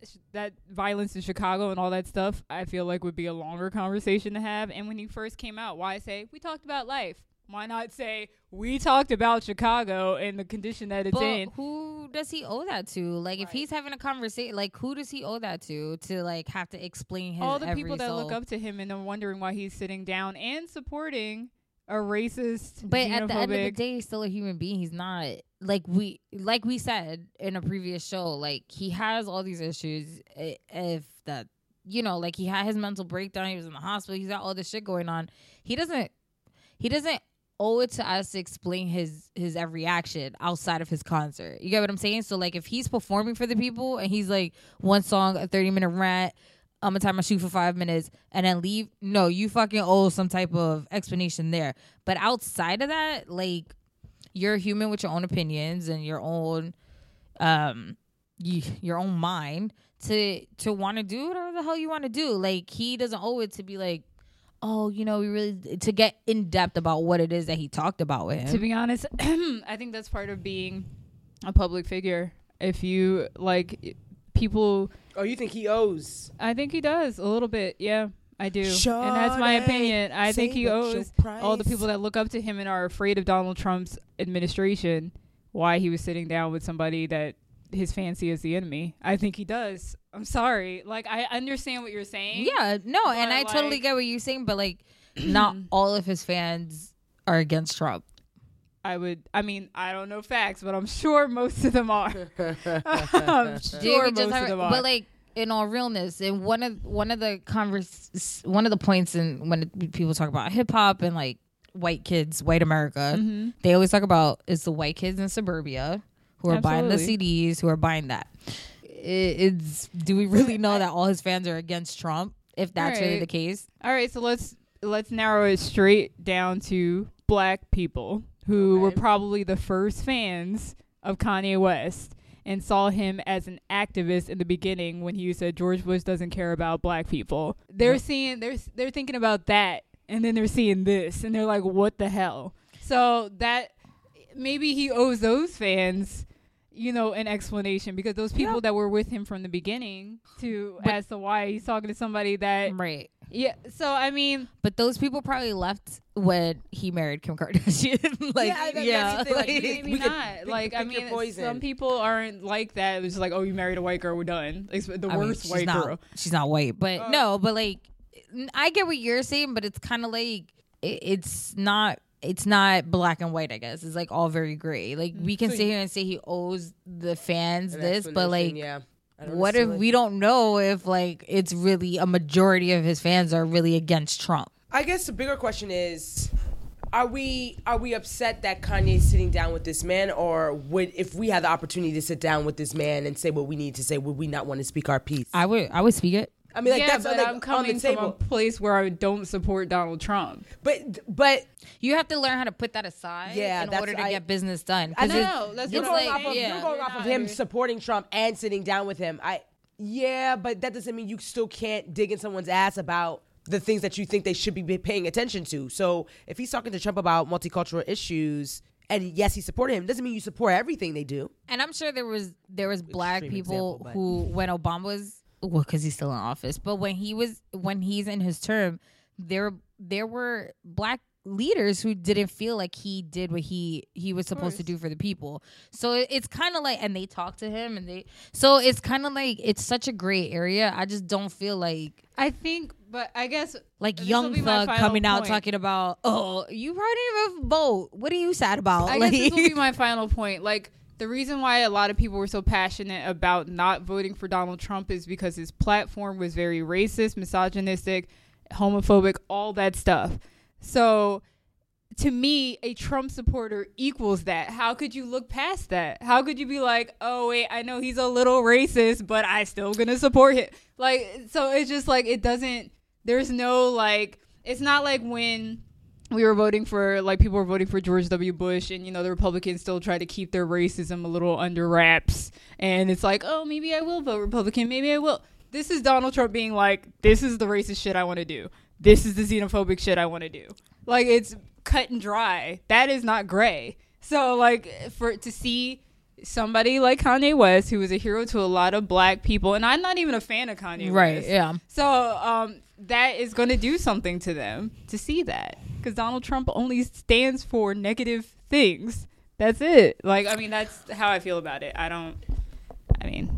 Speaker 3: sh- that violence in Chicago and all that stuff, I feel like would be a longer conversation to have. And when he first came out, why say we talked about life? Why not say we talked about Chicago and the condition that it's
Speaker 2: But
Speaker 3: in?
Speaker 2: who does he owe that to? Like if he's having a conversation, like who does he owe that to? To like have to explain his
Speaker 3: all the people that look up to him and are wondering why he's sitting down and supporting a racist,
Speaker 2: But at the end of the day, he's still a human being. He's not like we like we said in a previous show. Like he has all these issues. If that you know, like he had his mental breakdown. He was in the hospital. He's got all this shit going on. He doesn't. He doesn't owe it to us to explain his his every action outside of his concert. You get what I'm saying? So like if he's performing for the people and he's like one song, a 30 minute rant. I'm gonna time my shoe for five minutes and then leave. No, you fucking owe some type of explanation there. But outside of that, like you're human with your own opinions and your own um you, your own mind to to want to do whatever the hell you want to do. Like he doesn't owe it to be like, oh, you know, we really to get in depth about what it is that he talked about with him.
Speaker 3: to be honest, I think that's part of being a public figure. If you like people,
Speaker 1: Oh, you think he owes?
Speaker 3: I think he does a little bit. Yeah, I do, and that's my opinion. I think he owes all the people that look up to him and are afraid of Donald Trump's administration why he was sitting down with somebody that his fancy is the enemy. I think he does. I'm sorry. Like I understand what you're saying.
Speaker 2: yeah, no, and
Speaker 3: But,
Speaker 2: I totally get what you're saying, but like not all of his fans are against Trump.
Speaker 3: I would. I mean, I don't know facts, but I'm sure most of them are. I'm sure most
Speaker 2: just
Speaker 3: of them are.
Speaker 2: but like in all realness, and one of one of the converse, one of the points in when people talk about hip hop and like white kids, white America,
Speaker 3: Mm-hmm.
Speaker 2: they always talk about is the white kids in suburbia who are buying the CDs, who are buying that. It's do we really know that all his fans are against Trump? If that's really the case,
Speaker 3: All right, so let's let's narrow it straight down to black people who were probably the first fans of Kanye West and saw him as an activist in the beginning when he said George Bush doesn't care about black people. They're seeing they're they're thinking about that and then they're seeing this and they're like what the hell. So that maybe he owes those fans you know, an explanation because those people
Speaker 2: Yeah.
Speaker 3: that were with him from the beginning to as to why he's talking to somebody that
Speaker 2: right.
Speaker 3: yeah. So I mean,
Speaker 2: But those people probably left when he married Kim Kardashian. like,
Speaker 1: Yeah, that-
Speaker 2: yeah,
Speaker 1: like,
Speaker 2: like-
Speaker 3: maybe
Speaker 1: we
Speaker 3: not. like I mean, some people aren't like that. It's just like, oh, you married a white girl, we're done. It's the
Speaker 2: I
Speaker 3: worst
Speaker 2: she's
Speaker 3: white
Speaker 2: not,
Speaker 3: girl.
Speaker 2: She's not white, but
Speaker 1: Uh,
Speaker 2: no, but like I get what you're saying, but it's kind of like it, it's not. It's not black and white. I guess it's like all very gray. Like mm. we can
Speaker 1: So
Speaker 2: sit here and say he owes the fans this, but like,
Speaker 1: yeah.
Speaker 2: What if
Speaker 1: necessarily-
Speaker 2: we don't know if like it's really a majority of his fans are really against Trump?
Speaker 1: I guess the bigger question is are we are we upset that Kanye's sitting down with this man or would if we had the opportunity to sit down with this man and say what we need to say would we not want to speak our piece? I
Speaker 2: would. I would speak it.
Speaker 1: Mean like
Speaker 3: yeah,
Speaker 1: that's
Speaker 3: but
Speaker 1: like,
Speaker 3: I'm
Speaker 1: on
Speaker 3: coming
Speaker 1: the
Speaker 3: from a place where I don't support Donald Trump.
Speaker 1: But but
Speaker 2: You have to learn how to put that aside
Speaker 1: Yeah,
Speaker 2: in order to
Speaker 1: I-
Speaker 2: get business done.
Speaker 1: I
Speaker 2: 'Cause
Speaker 1: know.
Speaker 2: it's-
Speaker 3: That's
Speaker 1: you're going
Speaker 3: I'm
Speaker 1: off of
Speaker 3: saying.
Speaker 1: you're going off of him
Speaker 3: not-
Speaker 1: supporting Trump and sitting down with him. I yeah, but that doesn't mean you still can't dig in someone's ass about the things that you think they should be paying attention to. So if he's talking to Trump about multicultural issues and yes, he supported him, doesn't mean you support everything they do.
Speaker 2: And I'm sure there was there was black
Speaker 1: Extreme
Speaker 2: people
Speaker 1: example, but-
Speaker 2: who when Obama was well because he's still in office, but when he was when he's in his term, there there were black leaders who didn't feel like he did what he he was supposed to do for the people. So it, it's kind of like and they talked to him and they so it's kind of like it's such a gray area. I just don't feel like
Speaker 3: I think, but I guess
Speaker 2: like young
Speaker 3: will be my
Speaker 2: thug coming out talking about oh you probably didn't even vote. What are you sad about?
Speaker 3: I
Speaker 2: like,
Speaker 3: guess this will be my final point. Like the reason why a lot of people were so passionate about not voting for Donald Trump is because his platform was very racist, misogynistic, homophobic, all that stuff. So to me, a Trump supporter equals that. How could you look past that? How could you be like, "Oh wait, I know he's a little racist, but I still to support him." Like so it's just like it doesn't there's no like it's not like when we were voting for like people were voting for George W. Bush and you know the Republicans still try to keep their racism a little under wraps. And it's like oh maybe I will vote Republican maybe I will. This is Donald Trump being like this is the racist shit I want to do. This is the xenophobic shit I want to do. Like it's cut and dry. That is not gray. So like for to see somebody like Kanye West who was a hero to a lot of black people and I'm not even a fan of Kanye West.
Speaker 2: right,
Speaker 3: West
Speaker 2: yeah.
Speaker 3: so um, that is going to do something to them to see that because Donald Trump only stands for negative things. That's it. Like I mean, that's how I feel about it. I don't. I mean,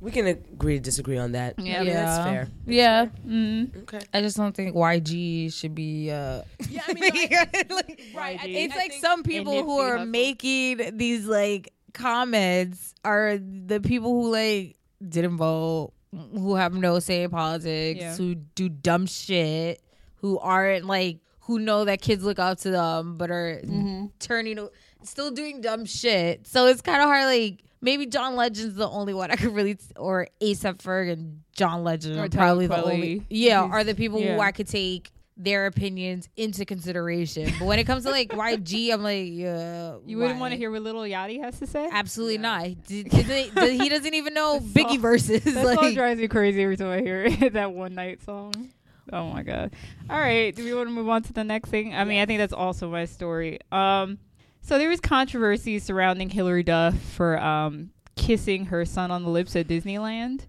Speaker 1: We can agree to disagree on that.
Speaker 3: Yeah.
Speaker 1: I mean, that's fair.
Speaker 2: Yeah.
Speaker 3: mm,
Speaker 1: Okay.
Speaker 2: I just don't think YG should be. uh
Speaker 1: Yeah, I mean, I-
Speaker 2: like,
Speaker 3: Right,
Speaker 2: It's
Speaker 3: I
Speaker 2: like some people who are
Speaker 3: Hussle.
Speaker 2: making these like comments are the people who like didn't vote, who have no say in politics,
Speaker 3: Yeah.
Speaker 2: who do dumb shit, who aren't like who know that kids look up to them, but are
Speaker 3: Mm-hmm.
Speaker 2: turning still doing dumb shit. So it's kind of hard. Like maybe John Legend's the only one I could really, or ASAP Ferg and John Legend
Speaker 3: Or
Speaker 2: are probably the only. Yeah,
Speaker 3: He's-
Speaker 2: are the people who. I could take their opinions into consideration. But when it comes to like YG, I'm like, yeah,
Speaker 3: you wouldn't want to hear what Lil Yachty has to say.
Speaker 2: Absolutely not. He, doesn't- does- he doesn't even know Biggie
Speaker 3: song-
Speaker 2: verses.
Speaker 3: That song drives me crazy every time I hear it. that one night song. Oh my god. All right, do we want to move on to the next thing? I mean, I think that's also my story. Um, so there was controversy surrounding Hilary Duff for um kissing her son on the lips at Disneyland,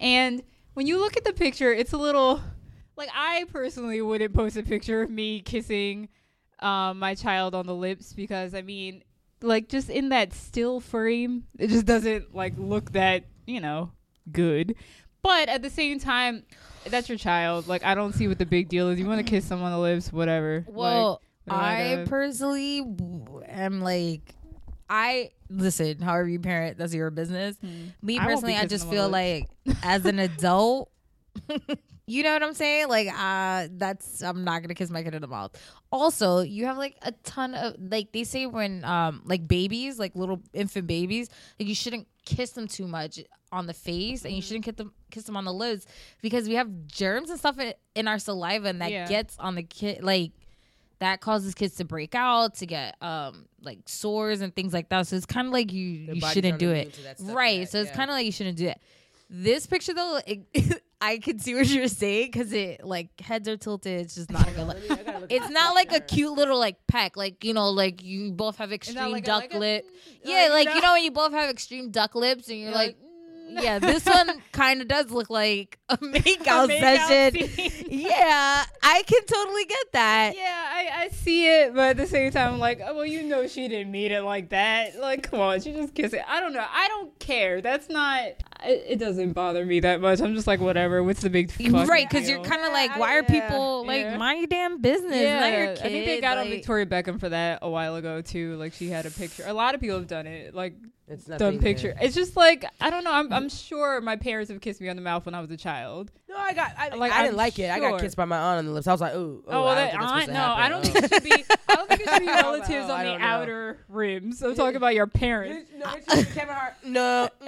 Speaker 3: and when you look at the picture, it's a little like I personally wouldn't post a picture of me kissing um, my child on the lips because I mean, like just in that still frame, it just doesn't like look that you know good. But at the same time, that's your child. Like I don't see what the big deal is. You want to kiss someone on the lips, whatever.
Speaker 2: well,
Speaker 3: Like, what
Speaker 2: I personally am like, I listen. However you parent, that's your business. Me
Speaker 3: Hmm. I
Speaker 2: personally, I just feel like as an adult. You know what I'm saying? Like, uh, that's I'm not gonna kiss my kid in the mouth. Also, you have like a ton of like they say when um like babies, like little infant babies, like you shouldn't kiss them too much on the face, and you shouldn't kiss them kiss them on the lips because we have germs and stuff in, in our saliva, and that
Speaker 3: Yeah.
Speaker 2: gets on the kid like that causes kids to break out, to get um like sores and things like that. So it's kind of like you
Speaker 1: Their
Speaker 2: you shouldn't do it,
Speaker 1: that
Speaker 2: right? So it's
Speaker 1: yeah.
Speaker 2: kind of like you shouldn't do it. This picture though, it, I can see what you're saying because it like heads are tilted. It's just not a good look. It's not like a cute little like peck, like you know, like you both have extreme
Speaker 3: like a-
Speaker 2: duck
Speaker 3: like a-
Speaker 2: lip.
Speaker 3: like,
Speaker 2: yeah, like
Speaker 3: no.
Speaker 2: you know when you both have extreme duck lips, and you're like,
Speaker 3: like.
Speaker 2: Yeah, this one kind of does look like a makeout
Speaker 3: makeout
Speaker 2: session. yeah, I can totally get that.
Speaker 3: Yeah, I, I see it, but at the same time, I'm like, oh, well, you know, she didn't mean it like that. Like, come on, she just kissed it. I don't know. I don't care. That's not. It, it doesn't bother me that much. I'm just like, whatever. What's the big
Speaker 2: right, because you're kind of
Speaker 1: Yeah,
Speaker 2: like,
Speaker 1: I-
Speaker 2: why are
Speaker 1: yeah,
Speaker 2: people like
Speaker 3: yeah.
Speaker 2: mind your damn business?
Speaker 3: Yeah,
Speaker 2: your
Speaker 3: I think they
Speaker 2: kid,
Speaker 3: got on Victoria Beckham for that a while ago too. Like she had a picture. A lot of people have done it. Like
Speaker 1: It's
Speaker 3: done
Speaker 1: nothing
Speaker 3: picture. It's just like I don't know. I'm I'm sure my parents have kissed me on the mouth when I was a child.
Speaker 1: No, I got. I,
Speaker 3: Like,
Speaker 1: like, I didn't
Speaker 3: I'm
Speaker 1: like it. I got kissed by my aunt on the lips. I was like, ooh.
Speaker 3: Oh, well,
Speaker 1: I
Speaker 3: that aunt, no. I don't
Speaker 1: Oh.
Speaker 3: think it should be. I don't think it should be
Speaker 1: Oh,
Speaker 3: relatives
Speaker 1: oh,
Speaker 3: on the
Speaker 1: don't know.
Speaker 3: outer rims. I'm talking about your parents.
Speaker 1: No, it's Kevin Hart. No.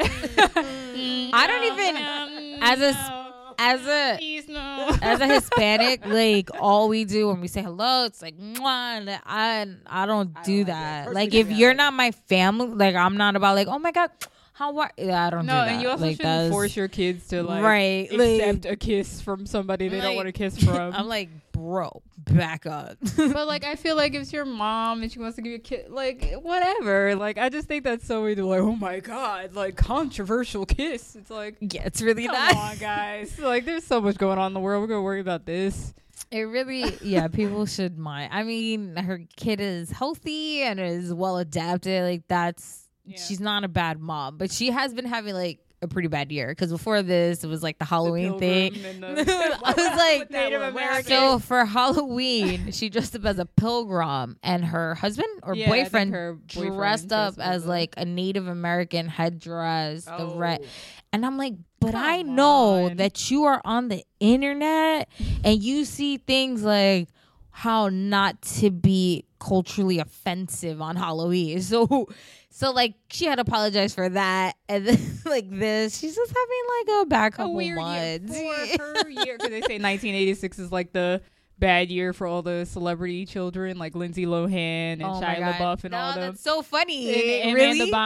Speaker 2: Mm, mm, I don't even mm. as a as a
Speaker 3: Please no.
Speaker 2: as a Hispanic, like all we do when we say hello, it's like Mwah, I I don't
Speaker 1: I
Speaker 2: do
Speaker 1: don't like
Speaker 2: that.
Speaker 1: that.
Speaker 2: Like if you're not my family, like I'm not about like oh my god, how are I don't know.
Speaker 3: No,
Speaker 2: do
Speaker 3: and you also
Speaker 2: like,
Speaker 3: shouldn't force your kids to like
Speaker 2: Right, like-
Speaker 3: accept a kiss from somebody they don't want to kiss from.
Speaker 2: I'm like, bro, back up.
Speaker 3: but like I feel like if it's your mom and she wants to give you a kiss, like whatever. Like I just think that's so weird. Like oh my god, like controversial kiss. It's like
Speaker 2: yeah, it's really
Speaker 3: come
Speaker 2: not.
Speaker 3: on, guys. Like there's so much going on in the world. We're gonna worry about this.
Speaker 2: It really, yeah, people should mind. I mean, her kid is healthy and is well adapted. Like that's
Speaker 3: Yeah.
Speaker 2: she's not a bad mom, but she has been having like a pretty bad year because before this it was like the Halloween thing.
Speaker 3: Pilgrim
Speaker 2: I was like,
Speaker 3: Native American.
Speaker 2: so for Halloween, she dressed up as a pilgrim, and her husband or
Speaker 3: Yeah,
Speaker 2: boyfriend,
Speaker 3: her boyfriend
Speaker 2: dressed up
Speaker 3: as
Speaker 2: as
Speaker 3: a-
Speaker 2: like a Native American headdress, the
Speaker 1: Oh.
Speaker 2: red. And I'm like, but I know
Speaker 3: on.
Speaker 2: that you are on the internet and you see things like how not to be culturally offensive on Halloween. So so like she had apologized for that and then like this. She's just having like a bad
Speaker 3: a
Speaker 2: couple
Speaker 3: weird
Speaker 2: months.
Speaker 3: year for her year because they say 1986 is like the bad year for all the celebrity children like Lindsay Lohan and
Speaker 2: Oh
Speaker 3: Shia LaBeouf and
Speaker 2: No,
Speaker 3: all them.
Speaker 2: That's so funny.
Speaker 3: and, and
Speaker 2: really?
Speaker 3: Amanda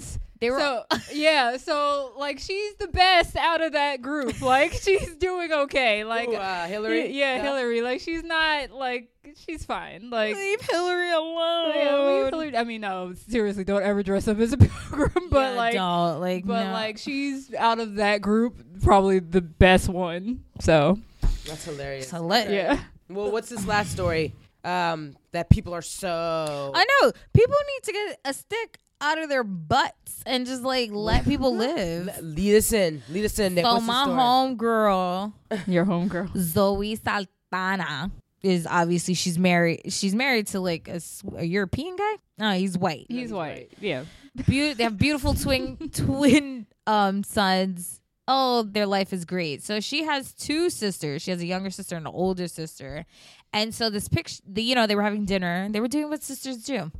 Speaker 3: Bynes.
Speaker 2: They were
Speaker 3: so yeah, so like she's the best out of that group. Like she's doing okay. Like
Speaker 1: Ooh, uh, Hilary.
Speaker 3: yeah,
Speaker 1: No?
Speaker 3: Hilary. Like she's not like she's fine. Like
Speaker 2: leave Hilary alone.
Speaker 3: yeah, leave Hilary. I mean, no, seriously, don't ever dress up as a pilgrim. But
Speaker 2: Yeah,
Speaker 3: like,
Speaker 2: don't like
Speaker 3: but
Speaker 2: no.
Speaker 3: like she's out of that group, probably the best one. So
Speaker 1: That's hilarious.
Speaker 2: So let-
Speaker 3: yeah.
Speaker 1: Well, what's this last story? Um, that people are so.
Speaker 2: I know people need to get a stick out of their butts and just like let people live.
Speaker 1: Lead us in. Lead us in. Nick.
Speaker 2: So
Speaker 1: What's
Speaker 2: my
Speaker 1: story?
Speaker 2: home girl
Speaker 3: Your homegirl.
Speaker 2: Zoe Saldana is obviously she's married. She's married to like a European guy. No, he's white.
Speaker 3: He's white. Yeah.
Speaker 2: Beau- they have beautiful twin twin um sons. Oh, their life is great. So she has two sisters. She has a younger sister and an older sister. And so this picture, the, you know, they were having dinner. They were doing what sisters do,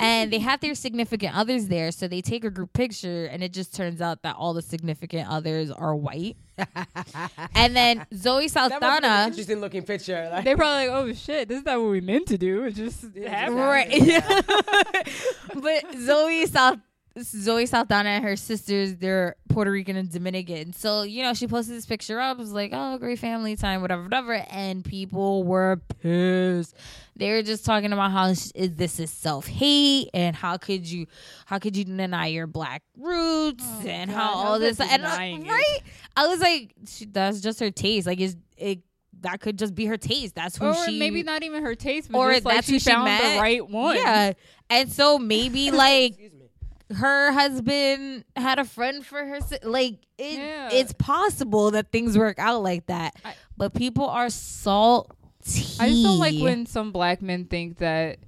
Speaker 2: and they had their significant others there. So they take a group picture, and it just turns out that all the significant others are white. and then Zoe
Speaker 1: That must have been an
Speaker 2: Saldana,
Speaker 1: interesting looking picture. Like,
Speaker 3: They're probably like, oh shit, this is not what we meant to do. It just happened.
Speaker 2: right? but Zoe Sal- Zoe Saldana and her sisters, they're Puerto Rican and Dominican. So you know, she posted this picture up. It was like, oh, great family time, whatever, whatever. And people were pissed. They were just talking about how this is self hate and how could you, how could you deny your black roots oh, and how all this and I- right. I was like, she, that's just her taste. Like, is it? That could just be her taste. That's who
Speaker 3: Or
Speaker 2: she
Speaker 3: maybe not even her taste, but
Speaker 2: or
Speaker 3: just like
Speaker 2: that's
Speaker 3: she
Speaker 2: who she
Speaker 3: found
Speaker 2: met.
Speaker 3: the right one.
Speaker 2: Yeah. And so maybe like. Her husband had a friend for her like it,
Speaker 3: Yeah.
Speaker 2: it's possible that things work out like that.
Speaker 3: I-
Speaker 2: but people are salty.
Speaker 3: I just don't like when some black men think that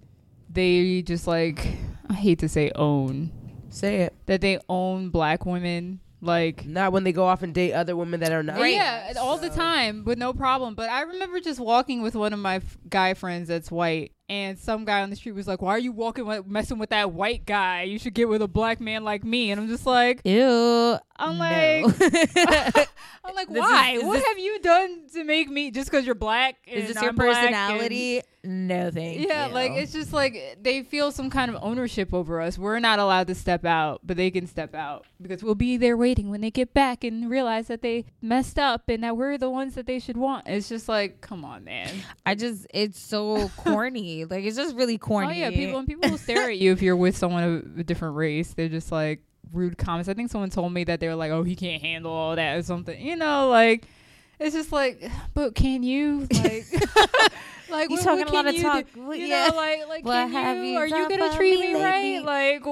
Speaker 3: they just like I hate to say own
Speaker 1: Say it.
Speaker 3: that they own black women like
Speaker 1: Not when they go off and date other women that are not.
Speaker 3: Yeah, all the time, but no problem. But I remember just walking with one of my f- guy friends that's white, and some guy on the street was like, "Why are you walking with, messing with that white guy? You should get with a black man like me." And I'm just like,
Speaker 2: Ew.
Speaker 3: I'm
Speaker 2: No.
Speaker 3: like, I'm like,
Speaker 2: This is-
Speaker 3: why?
Speaker 2: is
Speaker 3: what
Speaker 2: this-
Speaker 3: have you done to make me just because you're black?
Speaker 2: Is this your
Speaker 3: I'm
Speaker 2: personality? No, thank you.
Speaker 3: Yeah,
Speaker 2: you.
Speaker 3: like it's just like they feel some kind of ownership over us. We're not allowed to step out, but they can step out because we'll be there waiting when they get back and realize that they messed up and that we're the ones that they should want. It's just like, come on, man.
Speaker 2: I just it's so corny. like it's just really oh, corny.
Speaker 3: Oh yeah, people and people will stare at you if you're with someone of a different race. They're just like rude comments. I think someone told me that they were like, "Oh, he can't handle all that" or something. You know, like it's just like, but can you like? Like what-
Speaker 2: talking
Speaker 3: what
Speaker 2: a lot of
Speaker 3: you
Speaker 2: talk.
Speaker 3: do? You
Speaker 2: yeah.
Speaker 3: know, like like
Speaker 2: What
Speaker 3: can
Speaker 2: have
Speaker 3: you?
Speaker 2: you
Speaker 3: Are you gonna treat
Speaker 2: me
Speaker 3: me right? Like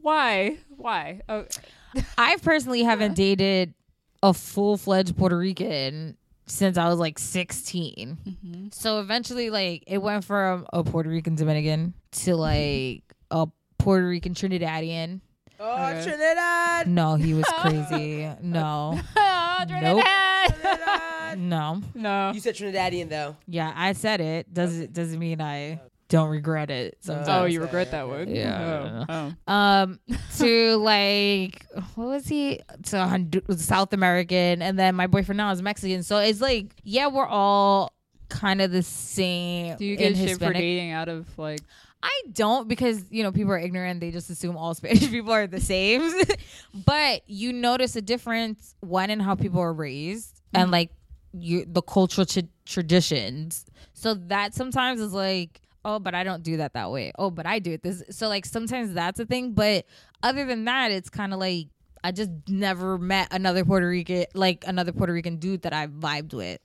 Speaker 3: why? Why? Oh,
Speaker 2: I personally haven't dated a full fledged Puerto Rican since I was like 16.
Speaker 3: Mm-hmm.
Speaker 2: So eventually, like, it went from a Puerto Rican Dominican to like a Puerto Rican Trinidadian.
Speaker 1: Oh,
Speaker 3: Okay.
Speaker 1: Trinidad.
Speaker 2: No, he was crazy. No,
Speaker 3: oh, Trinidad.
Speaker 1: Trinidad.
Speaker 2: no.
Speaker 3: no.
Speaker 1: You said Trinidadian though.
Speaker 2: Yeah, I said it. Does it doesn't mean I don't regret it. Sometimes.
Speaker 3: Oh, you regret that
Speaker 1: okay.
Speaker 3: one?
Speaker 2: Yeah.
Speaker 3: Oh. oh.
Speaker 2: um to like what was he to Hondu- South American and then my boyfriend now is Mexican so it's like yeah we're all kind of the same
Speaker 3: Do you get shit for dating out of like?
Speaker 2: I don't because you know people are ignorant they just assume all Spanish people are the same but you notice a difference one in how people are raised and like you the cultural tra- traditions. So that sometimes is like oh but i don't do that that way. Oh but i do it this so like sometimes that's a thing but other than that it's kind of like i just never met another puerto rican like another puerto rican dude that i vibed with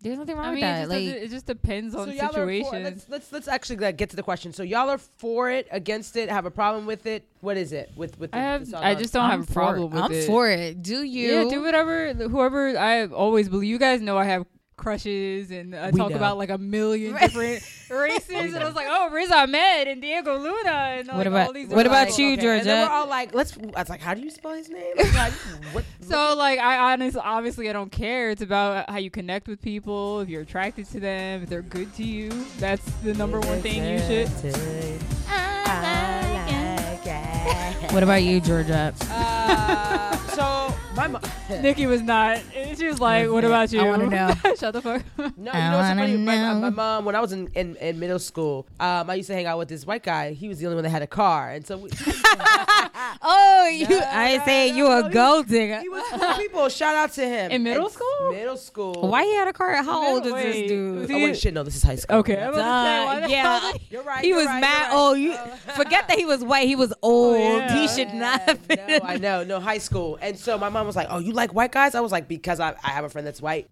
Speaker 2: there's nothing wrong
Speaker 3: I
Speaker 2: with
Speaker 3: mean, it
Speaker 2: that
Speaker 3: just,
Speaker 2: like
Speaker 3: it just depends on
Speaker 1: So y'all are for, let's, let's let's actually like, get to the question. So y'all are for it, against it, have a problem with it. What is it with with? The,
Speaker 3: I have.
Speaker 1: the
Speaker 3: I just don't
Speaker 2: I'm
Speaker 3: have a problem
Speaker 2: it.
Speaker 3: with
Speaker 2: i'm
Speaker 3: it.
Speaker 2: for it do you
Speaker 3: Yeah, do whatever. Whoever I always believe. You guys know I have crushes and I talk
Speaker 1: know.
Speaker 3: about like a million different races, and I was like, oh, Riz Ahmed and Diego Luna, and like,
Speaker 2: What about-
Speaker 3: all these.
Speaker 2: what about
Speaker 3: like,
Speaker 2: you,
Speaker 1: And then
Speaker 2: Georgette?
Speaker 1: we're all like, let's. I was like, how do you spell his name? Like, what?
Speaker 3: So like I honestly obviously I don't care. It's about how you connect with people, if you're attracted to them, if they're good to you. That's the number one thing you should.
Speaker 2: what about you georgia
Speaker 1: Uh, so my mom.
Speaker 3: Nikki was not. She was like, "What about you?"
Speaker 2: I wanna know.
Speaker 3: Shut the fuck.
Speaker 1: No, you
Speaker 2: I
Speaker 1: know what's so
Speaker 2: wanna
Speaker 1: funny? My, my, my mom, when I was in, in, in middle school, um, I used to hang out with this white guy. He was the only one that had a car, and so we,
Speaker 2: oh you
Speaker 1: No,
Speaker 2: i
Speaker 1: no,
Speaker 2: say
Speaker 1: no,
Speaker 2: you
Speaker 1: no,
Speaker 2: a
Speaker 1: he-
Speaker 2: gold digger
Speaker 1: he was cool people. Shout out to him
Speaker 3: In middle
Speaker 1: And-
Speaker 3: school?
Speaker 1: Middle school.
Speaker 2: why he had a car how old is
Speaker 3: Wait,
Speaker 2: this dude
Speaker 3: was
Speaker 1: Oh
Speaker 3: he-
Speaker 1: wait, shit! No, this is high school.
Speaker 3: Okay, I'm about to say, why
Speaker 2: Duh,
Speaker 3: the
Speaker 2: yeah.
Speaker 1: You're right.
Speaker 2: he
Speaker 1: you're
Speaker 2: was
Speaker 1: right,
Speaker 2: mad.
Speaker 1: right.
Speaker 2: Oh, you forget that he was white. He was old.
Speaker 3: yeah.
Speaker 2: He should not have been.
Speaker 1: No, I know. No, high school. And so my mom was like, "Oh, you like white guys?" I was like, "Because I, I have a friend that's white."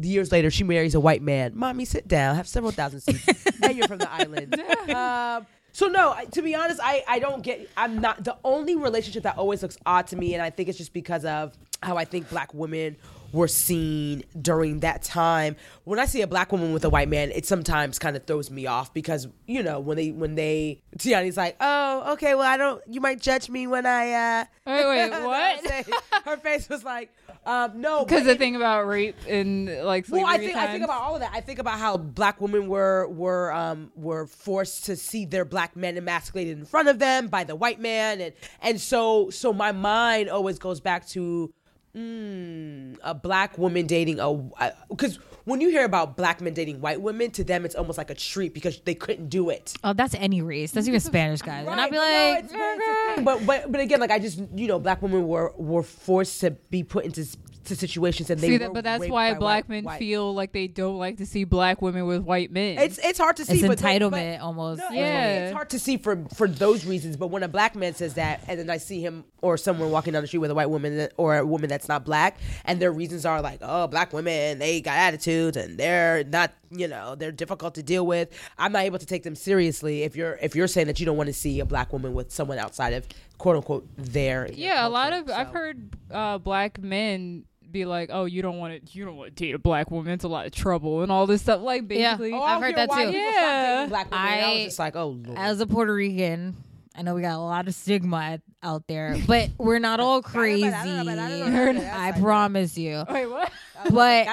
Speaker 1: Years later, she marries a white man. Mommy, sit down. Have several thousand seats. now you're from the island. Um, so no, to be honest, I I don't get. I'm not the only relationship that always looks odd to me, and I think it's just because of how I think black women were seen during that time. When I see a black woman with a white man, it sometimes kind of throws me off because you know when they when they Tiani's like, oh, okay, well I don't. You might judge me when I. uh
Speaker 3: Wait, wait, what?
Speaker 1: Her face was like, um, no,
Speaker 3: Because the
Speaker 1: it-
Speaker 3: thing about rape and like
Speaker 1: well, I think I think about all of that. I think about how black women were were um, were forced to see their black men emasculated in front of them by the white man, and and so so my mind always goes back to mm, a black woman dating a because when you hear about black men dating white women, to them it's almost like a treat because they couldn't do it.
Speaker 2: Oh, that's any race. That's even Spanish guys. and I'd be
Speaker 1: but no,
Speaker 2: like,
Speaker 1: it's- but, it's but but but again, like I just you know, black women were were forced to be put into to situations and they
Speaker 3: See
Speaker 1: were
Speaker 3: that, but that's why black
Speaker 1: white-
Speaker 3: men
Speaker 1: white-
Speaker 3: feel like they don't like to see black women with white men.
Speaker 1: It's it's hard to see.
Speaker 2: it's
Speaker 1: but they-
Speaker 2: entitlement
Speaker 1: but-
Speaker 2: almost.
Speaker 1: No,
Speaker 3: Yeah.
Speaker 1: it's hard to see for for those reasons. But when a black man says that, and then I see him or someone walking down the street with a white woman that, or a woman that's not black, and their reasons are like, oh, black women they got attitudes and they're not, you know, they're difficult to deal with. I'm not able to take them seriously if you're if you're saying that you don't want to see a black woman with someone outside of quote unquote their
Speaker 3: yeah, a lot
Speaker 1: culture.
Speaker 3: of I've heard uh, black men be like, "Oh, you don't want to, you don't want to date a black woman. It's a lot of trouble and all this stuff." Like
Speaker 2: Yeah.
Speaker 3: basically,
Speaker 1: Oh,
Speaker 2: I've heard that too.
Speaker 3: Yeah.
Speaker 1: dating Black women. I,
Speaker 2: I-
Speaker 1: was just like, oh, Lord.
Speaker 2: As a Puerto Rican, I know we got a lot of stigma out there, but we're not all crazy. I promise you.
Speaker 3: wait, what?
Speaker 2: But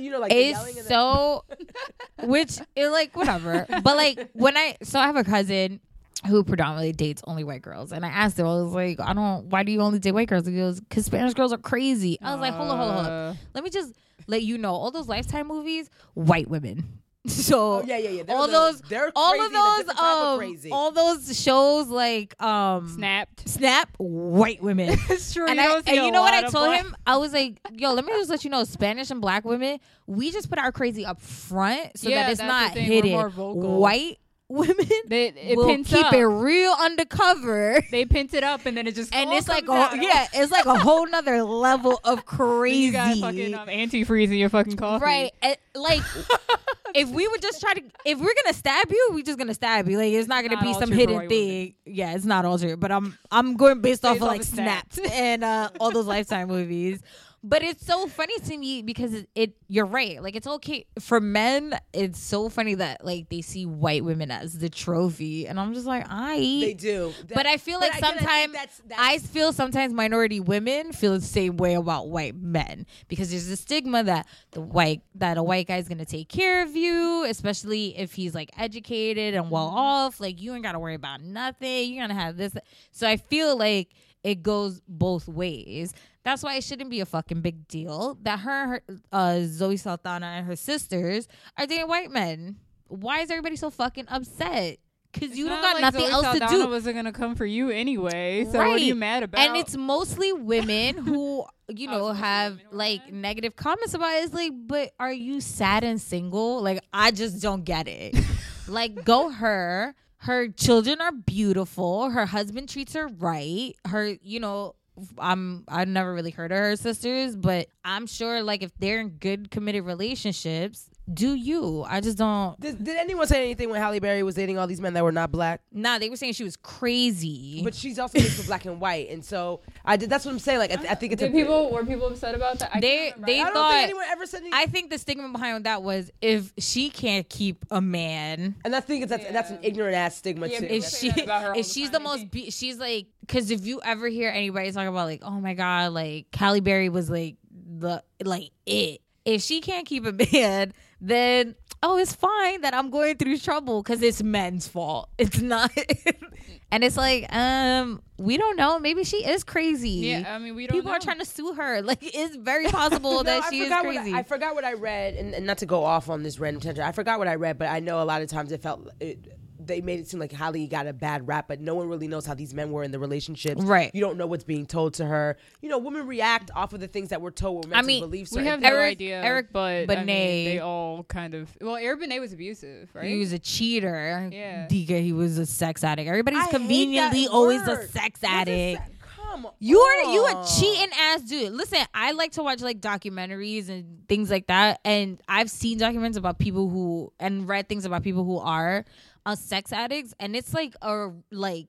Speaker 1: you know, like
Speaker 2: it's so which it like whatever but like when i so i have a cousin who predominantly dates only white girls. And I asked him, I was like, I don't, why do you only date white girls? And He goes, because Spanish girls are crazy. I was like, hold on, hold on, hold on.
Speaker 3: Uh,
Speaker 2: Let me just let you know all those Lifetime movies, white women. So
Speaker 1: Oh, yeah, yeah, yeah. They're
Speaker 2: all those,
Speaker 1: they're
Speaker 2: all
Speaker 1: crazy
Speaker 2: of those, um,
Speaker 1: crazy.
Speaker 2: all those shows like um,
Speaker 3: snapped.
Speaker 2: Snap, white women.
Speaker 3: It's true.
Speaker 2: and,
Speaker 3: you
Speaker 2: I, and you know what I told
Speaker 3: black-
Speaker 2: him? I was like, yo, let me just let you know, Spanish and black women, we just put our crazy up front so
Speaker 3: Yeah,
Speaker 2: that it's not hidden. White women
Speaker 3: They it
Speaker 2: will keep
Speaker 3: up.
Speaker 2: it real undercover.
Speaker 3: They pins it up and then it just
Speaker 2: And it's like, a, yeah, it's like a whole nother level of crazy.
Speaker 3: You got fucking um, antifreeze in your fucking coffee.
Speaker 2: Right. And, like if we would just try to if we're gonna stab you, we're just gonna stab you. Like it's not gonna
Speaker 3: Not
Speaker 2: be some hidden thing. Yeah, it's not all true. But I'm I'm going based off
Speaker 3: Based
Speaker 2: of
Speaker 3: off
Speaker 2: like
Speaker 3: of
Speaker 2: snaps
Speaker 3: Snapped.
Speaker 2: and uh all those lifetime movies. But it's so funny to me because it, it you're right. Like it's okay for men. It's so funny that like they see white women as the trophy, and I'm just like, I.
Speaker 1: They do.
Speaker 2: But I feel like sometimes I feel sometimes minority women feel the same way about white men because there's a stigma that the white that a white guy's gonna take care of you, especially if he's like educated and well off. Like you ain't gotta worry about nothing. You're gonna have this. So I feel like it goes both ways. That's why it shouldn't be a fucking big deal that her, her uh, Zoe Saldana and her sisters are dating white men. Why is everybody so fucking upset? Because you don't got
Speaker 3: like
Speaker 2: nothing
Speaker 3: Zoe
Speaker 2: else to
Speaker 3: Saldana
Speaker 2: do.
Speaker 3: wasn't gonna come for you anyway. So what are you mad about?
Speaker 2: And it's mostly women who, you know, have
Speaker 3: women who are
Speaker 2: like negative comments about it. It's like, but are you sad and single? Like, I just don't get it. like, go her. Her children are beautiful. Her husband treats her right. Her, you know, I'm I've never really heard of her sisters, but I'm sure like if they're in good committed relationships, do you? I just don't.
Speaker 1: Did, did anyone say anything when Halle Berry was dating all these men that were not black?
Speaker 2: Nah, they were saying she was crazy.
Speaker 1: But she's also mixed with black and white, and so I did. That's what I'm saying. Like I, th- I think it's
Speaker 3: Did
Speaker 1: a
Speaker 3: people were people upset about that? I
Speaker 2: They- they
Speaker 1: I don't
Speaker 2: thought-
Speaker 1: think anyone ever said anything.
Speaker 2: I think the stigma behind that was if she can't keep a man,
Speaker 1: and I think it's that's, that's an ignorant ass stigma
Speaker 3: Yeah,
Speaker 1: too.
Speaker 2: if she
Speaker 3: that about her all
Speaker 2: if she's
Speaker 3: time.
Speaker 2: the most be- she's like because if you ever hear anybody talk about like oh my god like Halle Berry was like the like it if she can't keep a man then oh it's fine that I'm going through trouble because it's men's fault it's not and it's like um we don't know maybe she is crazy
Speaker 3: Yeah, I mean we don't.
Speaker 2: people
Speaker 3: know.
Speaker 2: are trying to sue her like it's very possible
Speaker 1: No,
Speaker 2: that
Speaker 1: I
Speaker 2: she is
Speaker 1: what I-
Speaker 2: crazy
Speaker 1: I, forgot what I read, and, and not to go off on this random tangent. I forgot what I read, but I know a lot of times it felt it, they made it seem like Halle got a bad rap, but no one really knows how these men were in the relationships.
Speaker 2: Right.
Speaker 1: You don't know what's being told to her. You know, women react off of the things that we're told. We're meant
Speaker 2: I mean,
Speaker 1: to believe.
Speaker 3: We have
Speaker 1: things.
Speaker 3: no
Speaker 2: Eric-
Speaker 3: idea,
Speaker 2: Eric
Speaker 3: but I mean, they all kind of. Well, Eric Benet was abusive, right?
Speaker 2: He was a cheater.
Speaker 3: Yeah.
Speaker 2: Dika, he was a sex addict. Everybody's
Speaker 1: I
Speaker 2: conveniently always a sex
Speaker 1: What's a
Speaker 2: addict.
Speaker 1: se- Come.
Speaker 2: You are you a cheating ass dude. Listen, I like to watch like documentaries and things like that, and I've seen documents about people who and read things about people who are uh, sex addicts, and it's like a like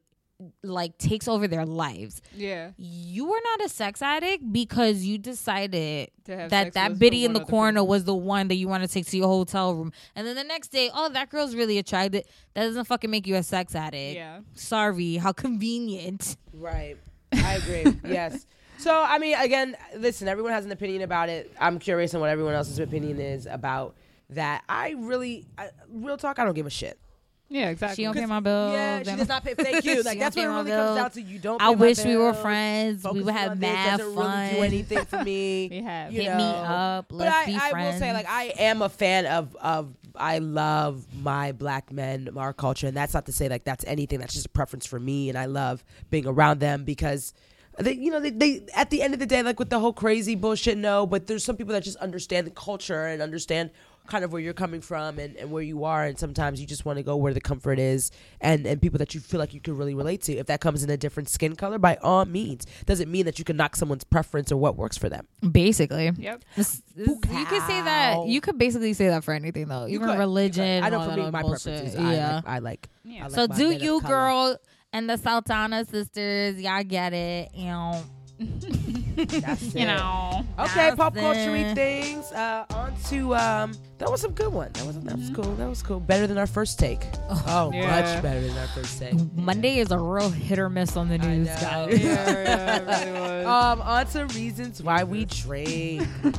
Speaker 2: like takes over their lives.
Speaker 3: yeah.
Speaker 2: You are not a sex addict because you decided that that
Speaker 3: with
Speaker 2: biddy in the corner
Speaker 3: person.
Speaker 2: was the one that you want to take to your hotel room, and then the next day, oh, that girl's really attracted. That doesn't fucking make you a sex addict.
Speaker 3: Yeah.
Speaker 2: Sorry, how convenient.
Speaker 1: Right. I agree. yes. So I mean, again, listen. Everyone has an opinion about it. I'm curious on what everyone else's opinion is about that. I really, I, real talk. I don't give a shit.
Speaker 3: Yeah, exactly.
Speaker 2: She don't pay my bills.
Speaker 1: Yeah, she does not pay. Thank you. Like that's what it
Speaker 2: my
Speaker 1: really comes
Speaker 2: bills.
Speaker 1: down to. You don't.
Speaker 2: I
Speaker 1: my
Speaker 2: wish we were
Speaker 1: bills.
Speaker 2: friends. we would have
Speaker 1: on this
Speaker 2: mad
Speaker 1: doesn't
Speaker 2: fun.
Speaker 1: really do anything for me.
Speaker 3: We have.
Speaker 1: you
Speaker 2: Hit
Speaker 1: know.
Speaker 2: me up.
Speaker 1: But
Speaker 2: Let's
Speaker 1: I,
Speaker 2: be
Speaker 1: I
Speaker 2: friends.
Speaker 1: will say, like, I am a fan of of. I love my black men, our culture, and that's not to say like that's anything. That's just a preference for me, and I love being around them because. They, you know, they, they at the end of the day, like with the whole crazy bullshit, no. But there's some people that just understand the culture and understand kind of where you're coming from and, and where you are. And sometimes you just want to go where the comfort is, and and people that you feel like you can really relate to. If that comes in a different skin color, by all means, doesn't mean that you can knock someone's preference or what works for them.
Speaker 2: basically.
Speaker 3: Yep.
Speaker 2: This- this- you could say that. You could basically say that for anything though.
Speaker 1: You
Speaker 2: Even
Speaker 1: could, you
Speaker 2: religion.
Speaker 1: could. I know
Speaker 2: all
Speaker 1: for me, my
Speaker 2: bullshit.
Speaker 1: preferences. I
Speaker 2: Yeah.
Speaker 1: like, I like.
Speaker 3: Yeah.
Speaker 1: I like
Speaker 2: so
Speaker 1: my
Speaker 2: do you,
Speaker 1: color.
Speaker 2: girl, and the Saldana sisters? Y'all get it. You know.
Speaker 1: That's
Speaker 3: You
Speaker 1: it.
Speaker 3: know.
Speaker 1: Okay,
Speaker 2: That's
Speaker 1: pop culture things. Uh, on to um, that was some good one. That was that was cool. That was cool. Better than our first take. Oh,
Speaker 3: Yeah.
Speaker 1: much better than our first take.
Speaker 2: Monday is a real hit or miss on the news, guys.
Speaker 3: Yeah, yeah, really was.
Speaker 1: Um, on to reasons why we drink.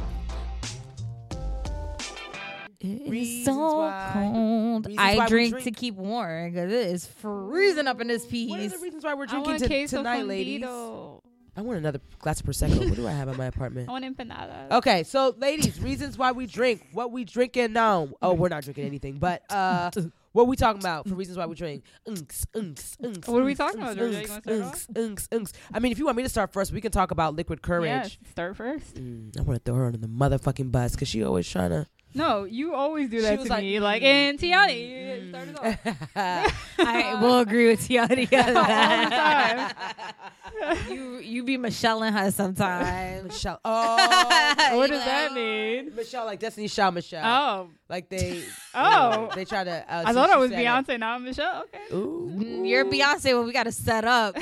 Speaker 2: It's
Speaker 1: Reasons
Speaker 2: so
Speaker 1: why-
Speaker 2: cold I drink,
Speaker 1: drink.
Speaker 2: to keep warm because it is freezing up in this piece.
Speaker 1: What are the reasons why we're drinking
Speaker 3: want
Speaker 1: to,
Speaker 3: queso
Speaker 1: tonight, ladies? I want another glass of prosecco. what do I have in my apartment?
Speaker 3: I want empanadas.
Speaker 1: Okay, so ladies, reasons why we drink. What we drinking now? Oh, we're not drinking anything, but uh, what we talking about for reasons why we drink? Unks, unks, unks.
Speaker 3: What are we talking about,
Speaker 1: unks,
Speaker 3: Georgia? You wanna start
Speaker 1: unks, unks, unks. I mean, if you want me to start first, we can talk about liquid courage.
Speaker 3: Yeah, start first.
Speaker 1: Mm, I want to throw her under the motherfucking bus because she always trying to.
Speaker 3: No, you always do that
Speaker 1: was
Speaker 3: to
Speaker 1: like,
Speaker 3: me. Like,
Speaker 1: mm,
Speaker 3: and Tiani, you started off.
Speaker 2: I will agree with Tiani on
Speaker 3: All the
Speaker 2: that.
Speaker 3: time.
Speaker 2: you you be Michelle and her sometimes.
Speaker 1: Michelle. Oh,
Speaker 3: what does that mean?
Speaker 1: Michelle, like Destiny's Child Michelle.
Speaker 3: Oh,
Speaker 1: Like they.
Speaker 3: Oh.
Speaker 1: They try to. Uh,
Speaker 3: I thought
Speaker 1: she
Speaker 3: I was
Speaker 1: said it.
Speaker 3: Beyonce, not Michelle. Okay.
Speaker 1: Ooh.
Speaker 2: Mm, You're Beyonce when we got to set up.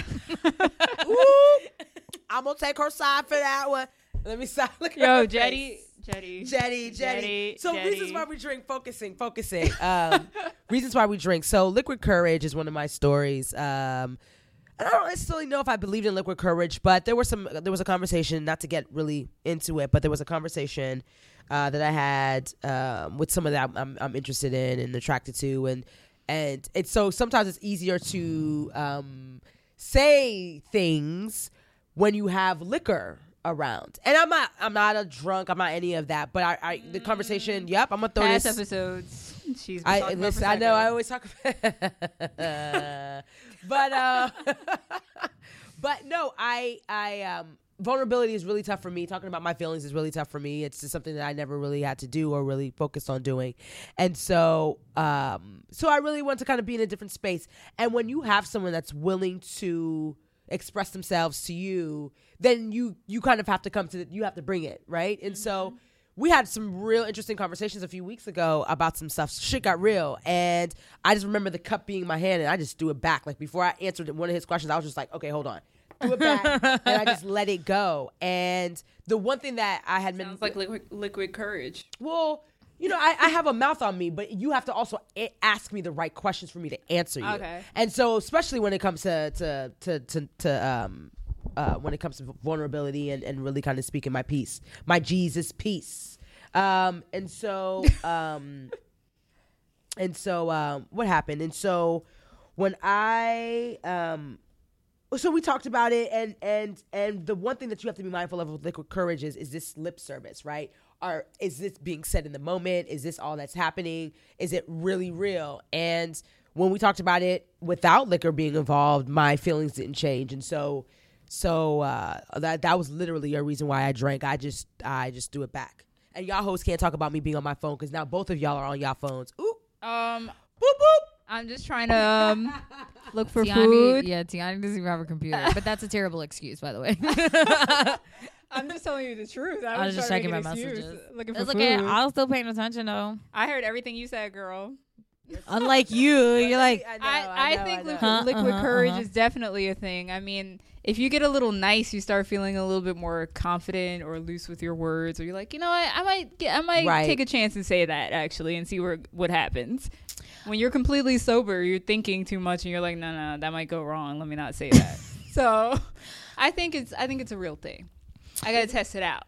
Speaker 1: Ooh. I'm gonna take her side for that one. Let me stop. Look at
Speaker 3: Yo,
Speaker 1: her
Speaker 3: Jetty,
Speaker 1: face.
Speaker 3: Jetty,
Speaker 1: Jetty, Jetty.
Speaker 3: Jetty,
Speaker 1: So
Speaker 3: Jetty.
Speaker 1: reasons why we drink, focusing, focusing. Um, reasons why we drink. So liquid courage is one of my stories. Um, and I don't necessarily know if I believed in liquid courage, but there was some. There was a conversation. Not to get really into it, but there was a conversation uh, that I had um, with someone that I'm, I'm, interested in and attracted to, and and it's so sometimes it's easier to um, say things when you have liquor around. And I'm not I'm not a drunk. I'm not any of that. But I, I the conversation. Yep, I'm gonna throw
Speaker 3: Past
Speaker 1: this.
Speaker 3: episodes. She's
Speaker 1: I
Speaker 3: about
Speaker 1: listen. I know. I always talk. About but uh, but no. I I um vulnerability is really tough for me. Talking about my feelings is really tough for me. It's just something that I never really had to do or really focused on doing. And so um so I really want to kind of be in a different space. And when you have someone that's willing to express themselves to you, then you you kind of have to come to the, you have to bring it, right? And so mm-hmm. we had some real interesting conversations a few weeks ago about some stuff. Shit got real, and I just remember the cup being in my hand, and I just threw it back. Like before I answered one of his questions, I was just like, "Okay, hold on," threw it back, and I just let it go. And the one thing that I had been
Speaker 3: Sounds like liquid, liquid courage.
Speaker 1: well, you know, I, I have a mouth on me, but you have to also a- ask me the right questions for me to answer you.
Speaker 3: Okay.
Speaker 1: And so, especially when it comes to to to to, to um uh when it comes to vulnerability and and really kind of speaking my piece, my Jesus piece. Um and so um and so um what happened? And so when I um so we talked about it and and and the one thing that you have to be mindful of with liquid courage is is this lip service right or is this being said in the moment? Is this all that's happening? Is it really real? And when we talked about it without liquor being involved my feelings didn't change. And so so uh that that was literally a reason why i drank. I just i just threw it back. And y'all hosts can't talk about me being on my phone because now both of y'all are on y'all phones. Ooh
Speaker 3: Um,
Speaker 1: boop boop.
Speaker 3: I'm just trying to um, look for
Speaker 2: Tiani,
Speaker 3: food.
Speaker 2: yeah, Tiani doesn't even have a computer, but that's a terrible excuse, by the way.
Speaker 3: I'm just telling you the truth. I,
Speaker 2: I was just
Speaker 3: trying to
Speaker 2: checking
Speaker 3: make
Speaker 2: my
Speaker 3: excuse,
Speaker 2: messages.
Speaker 3: Looking for
Speaker 2: It's
Speaker 3: food.
Speaker 2: okay. I was still paying attention though.
Speaker 3: I heard everything you said, girl.
Speaker 2: Unlike you, you're like,
Speaker 1: I, know,
Speaker 3: I, I,
Speaker 1: know,
Speaker 3: think
Speaker 1: know.
Speaker 3: liquid,
Speaker 2: Huh,
Speaker 3: liquid
Speaker 2: uh-huh,
Speaker 3: courage
Speaker 2: uh-huh.
Speaker 3: is definitely a thing. I mean, if you get a little nice, you start feeling a little bit more confident or loose with your words, or you're like, you know what, I might get, I might
Speaker 1: Right.
Speaker 3: take a chance and say that actually, and see where what happens. When you're completely sober, you're thinking too much, and you're like, no, no, that might go wrong. Let me not say that. so, I think it's, I think it's a real thing. I gotta test it out.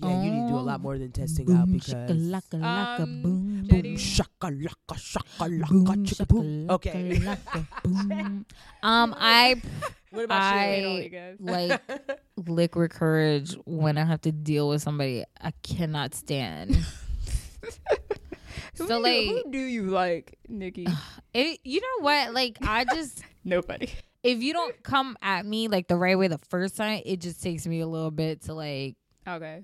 Speaker 1: Yeah, you need to do a lot more than testing out because.
Speaker 2: shakalaka, laka,
Speaker 3: Um,
Speaker 2: boom,
Speaker 3: Jetty.
Speaker 1: Shakalaka, shakalaka,
Speaker 2: boom,
Speaker 1: chicka boom. Okay.
Speaker 2: laka, boom. Um, I
Speaker 1: What about
Speaker 2: I
Speaker 3: you
Speaker 2: like liquid courage when I have to deal with somebody I cannot stand. So
Speaker 3: do
Speaker 2: like,
Speaker 3: you, who do you like, Nikki?
Speaker 2: it, you know what? Like, I just
Speaker 3: Nobody.
Speaker 2: If you don't come at me like the right way the first time, it just takes me a little bit to like
Speaker 3: Okay.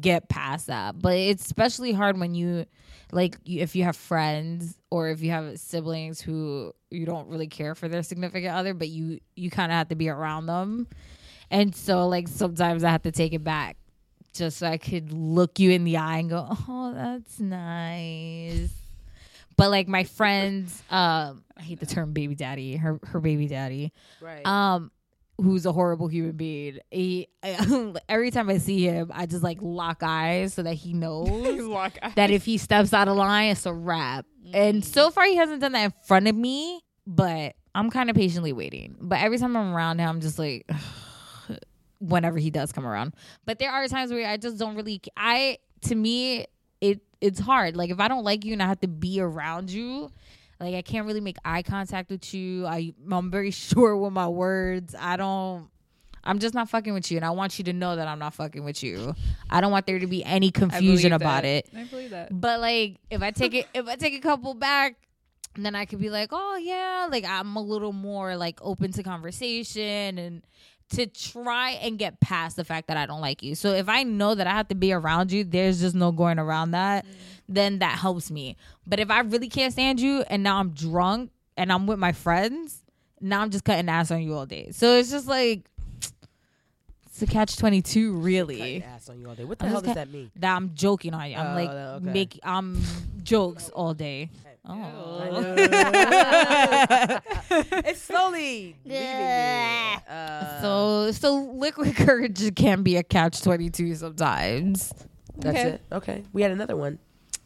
Speaker 2: get past that. But it's especially hard when you like if you have friends or if you have siblings who you don't really care for their significant other, but you you kind of have to be around them. And so like sometimes I have to take it back just so I could look you in the eye and go, "Oh, that's nice." But like my friends, um, I hate the term baby daddy, her her baby daddy.
Speaker 1: Right.
Speaker 2: um who's a horrible human being. He every time i see him i just like lock eyes so that he knows that if he steps out of line it's a wrap. And so far he hasn't done that in front of me but i'm kind of patiently waiting. But every time i'm around him i'm just like whenever he does come around. But there are times where i just don't really i to me it it's hard. Like if I don't like you and I have to be around you, like I can't really make eye contact with you. I I'm very sure with my words. I don't I'm just not fucking with you and I want you to know that I'm not fucking with you. I don't want there to be any confusion about it.
Speaker 3: I believe that.
Speaker 2: But like if I take it if I take a couple back, then I could be like, oh yeah, like I'm a little more like open to conversation and to try and get past the fact that I don't like you. So if I know that I have to be around you, there's just no going around that, mm. then that helps me. But if I really can't stand you and now I'm drunk and I'm with my friends, now I'm just cutting ass on you all day. So it's just like it's a catch twenty two, really.
Speaker 1: Cutting ass on you all day. What the
Speaker 2: I'm
Speaker 1: hell does
Speaker 2: cut-
Speaker 1: that mean?
Speaker 2: That I'm joking on you. I'm
Speaker 1: Oh,
Speaker 2: like
Speaker 1: okay.
Speaker 2: make I'm jokes all day. Oh.
Speaker 1: it's slowly leaving me. Uh,
Speaker 2: So so liquid courage can be a catch twenty two sometimes.
Speaker 1: that's
Speaker 3: Okay.
Speaker 1: it. Okay, we had another one.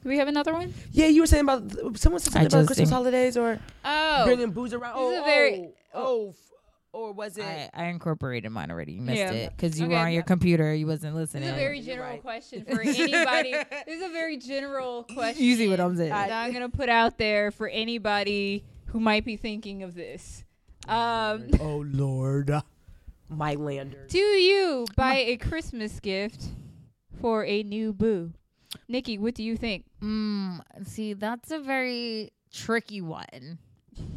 Speaker 3: Do we have another one?
Speaker 1: Yeah, you were saying about someone said
Speaker 2: I
Speaker 1: something about Christmas
Speaker 2: think-
Speaker 1: holidays or
Speaker 3: Oh,
Speaker 1: bringing booze around.
Speaker 3: This is
Speaker 1: Oh,
Speaker 3: a very-
Speaker 1: oh, oh, f- or was it?
Speaker 2: I, I incorporated mine already. You missed
Speaker 3: Yeah.
Speaker 2: it because you
Speaker 3: Okay.
Speaker 2: were on your computer. You wasn't
Speaker 3: this
Speaker 2: listening.
Speaker 3: is a very general
Speaker 1: right.
Speaker 3: question for anybody. this is a very general question.
Speaker 2: you see what I'm saying?
Speaker 3: that I'm gonna put out there for anybody who might be thinking of this. Um,
Speaker 1: oh Lord, my lander.
Speaker 3: do you buy a Christmas gift for a new boo? Nikki, what do you think?
Speaker 2: Mm, see, that's a very tricky one.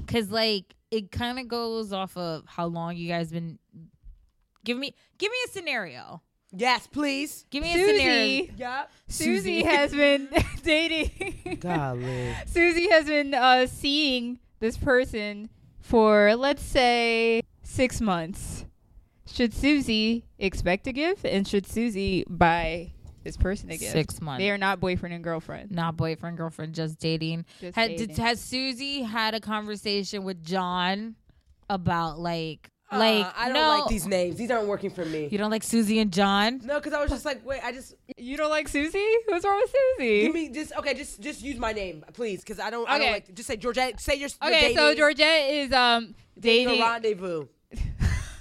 Speaker 2: Cause like it kind of goes off of how long you guys been. Give me, give me a scenario.
Speaker 1: Yes, please.
Speaker 2: Give me a scenario.
Speaker 3: Susie,
Speaker 1: Yep.
Speaker 3: Susie has been dating.
Speaker 1: Golly.
Speaker 3: Susie has been uh, seeing this person for let's say six months. Should Susie expect a gift, and should Susie buy this person again.
Speaker 2: Six months.
Speaker 3: They are not boyfriend and girlfriend.
Speaker 2: not boyfriend, girlfriend, just dating.
Speaker 3: Just
Speaker 2: Had,
Speaker 3: dating.
Speaker 2: Did, has Susie had a conversation with John about like, like
Speaker 1: Uh, I don't
Speaker 2: no,
Speaker 1: like these names. These aren't working for me.
Speaker 2: You don't like Susie and John?
Speaker 1: No, because I was just like, wait, I just
Speaker 3: you don't like Susie? What's wrong with Susie?
Speaker 1: give me just okay, just just use my name, please, because I don't. I don't
Speaker 3: Okay.
Speaker 1: like. Just say Georgette. Say your. your
Speaker 3: okay, so Georgette is um
Speaker 1: dating
Speaker 3: dating,
Speaker 1: a rendezvous.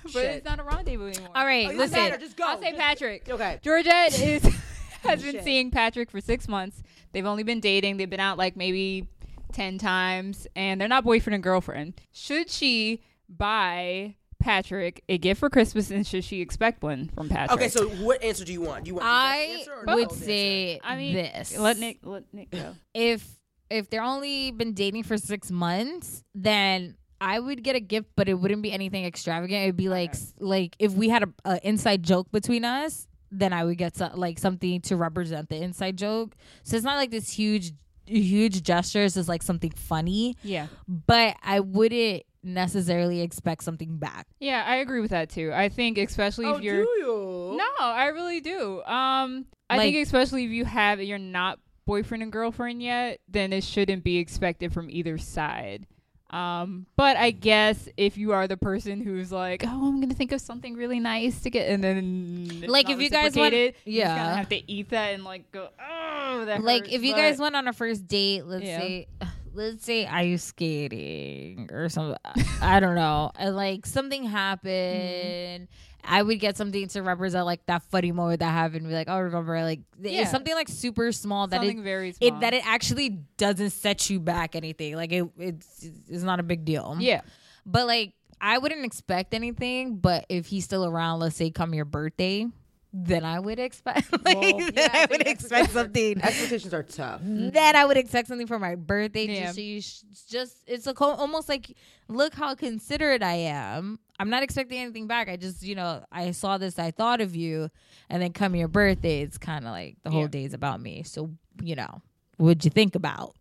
Speaker 3: but
Speaker 1: Shit.
Speaker 3: it's not a rendezvous anymore.
Speaker 2: All right,
Speaker 1: Oh,
Speaker 2: listen.
Speaker 1: matter, Just go.
Speaker 3: I'll say
Speaker 1: Just-
Speaker 3: Patrick.
Speaker 1: Okay.
Speaker 3: Georgette is has been
Speaker 1: Shit.
Speaker 3: seeing Patrick for six months. They've only been dating. They've been out like maybe ten times, and they're not boyfriend and girlfriend. Should she buy Patrick a gift for Christmas, and should she expect one from Patrick?
Speaker 1: Okay, so what answer do you want? Do you want
Speaker 2: I
Speaker 1: answer or
Speaker 2: would
Speaker 1: cold
Speaker 2: say
Speaker 3: I mean,
Speaker 2: this.
Speaker 3: let Nick let Nick go.
Speaker 2: if if they're only been dating for six months, then I would get a gift, but it wouldn't be anything extravagant. It'd be like s like if we had a, a inside joke between us, then I would get so, like something to represent the inside joke. So it's not like this huge huge gestures. is like something funny,
Speaker 3: Yeah,
Speaker 2: but I wouldn't necessarily expect something back.
Speaker 3: yeah, I agree with that too. I think especially
Speaker 1: Oh,
Speaker 3: if you're
Speaker 1: do you?
Speaker 3: no, I really do. Um, I
Speaker 2: Like-
Speaker 3: think especially if you have you're not boyfriend and girlfriend yet, then it shouldn't be expected from either side. Um, but I guess if you are the person who's like, oh, I'm gonna think of something really nice to get, and then
Speaker 2: Like, if you guys want-
Speaker 3: reciprocated, you're just
Speaker 2: yeah.
Speaker 3: have to eat that and like go, oh, that
Speaker 2: like
Speaker 3: hurts,"
Speaker 2: if you guys went on a first date let's
Speaker 3: Yeah.
Speaker 2: say let's say ice skating or something i don't know like something happened i would get something to represent like that funny moment that happened be like oh remember like
Speaker 3: Yeah.
Speaker 2: it's something like super small that
Speaker 3: something
Speaker 2: it,
Speaker 3: very small.
Speaker 2: it that it actually doesn't set you back anything like it it's it's not a big deal
Speaker 3: yeah,
Speaker 2: but like i wouldn't expect anything but if he's still around let's say come your birthday then i would expect like
Speaker 1: Well,
Speaker 2: then
Speaker 1: yeah, I
Speaker 2: i would expect something
Speaker 1: Expectations are tough.
Speaker 2: then I would expect something for my birthday.
Speaker 3: Yeah.
Speaker 2: Just so you sh- just it's a co- almost like look how considerate I am. I'm not expecting anything back. I just you know I saw this, I thought of you, and then come your birthday. It's kind of like the whole
Speaker 3: Yeah.
Speaker 2: day's about me. So you know, what'd you think about?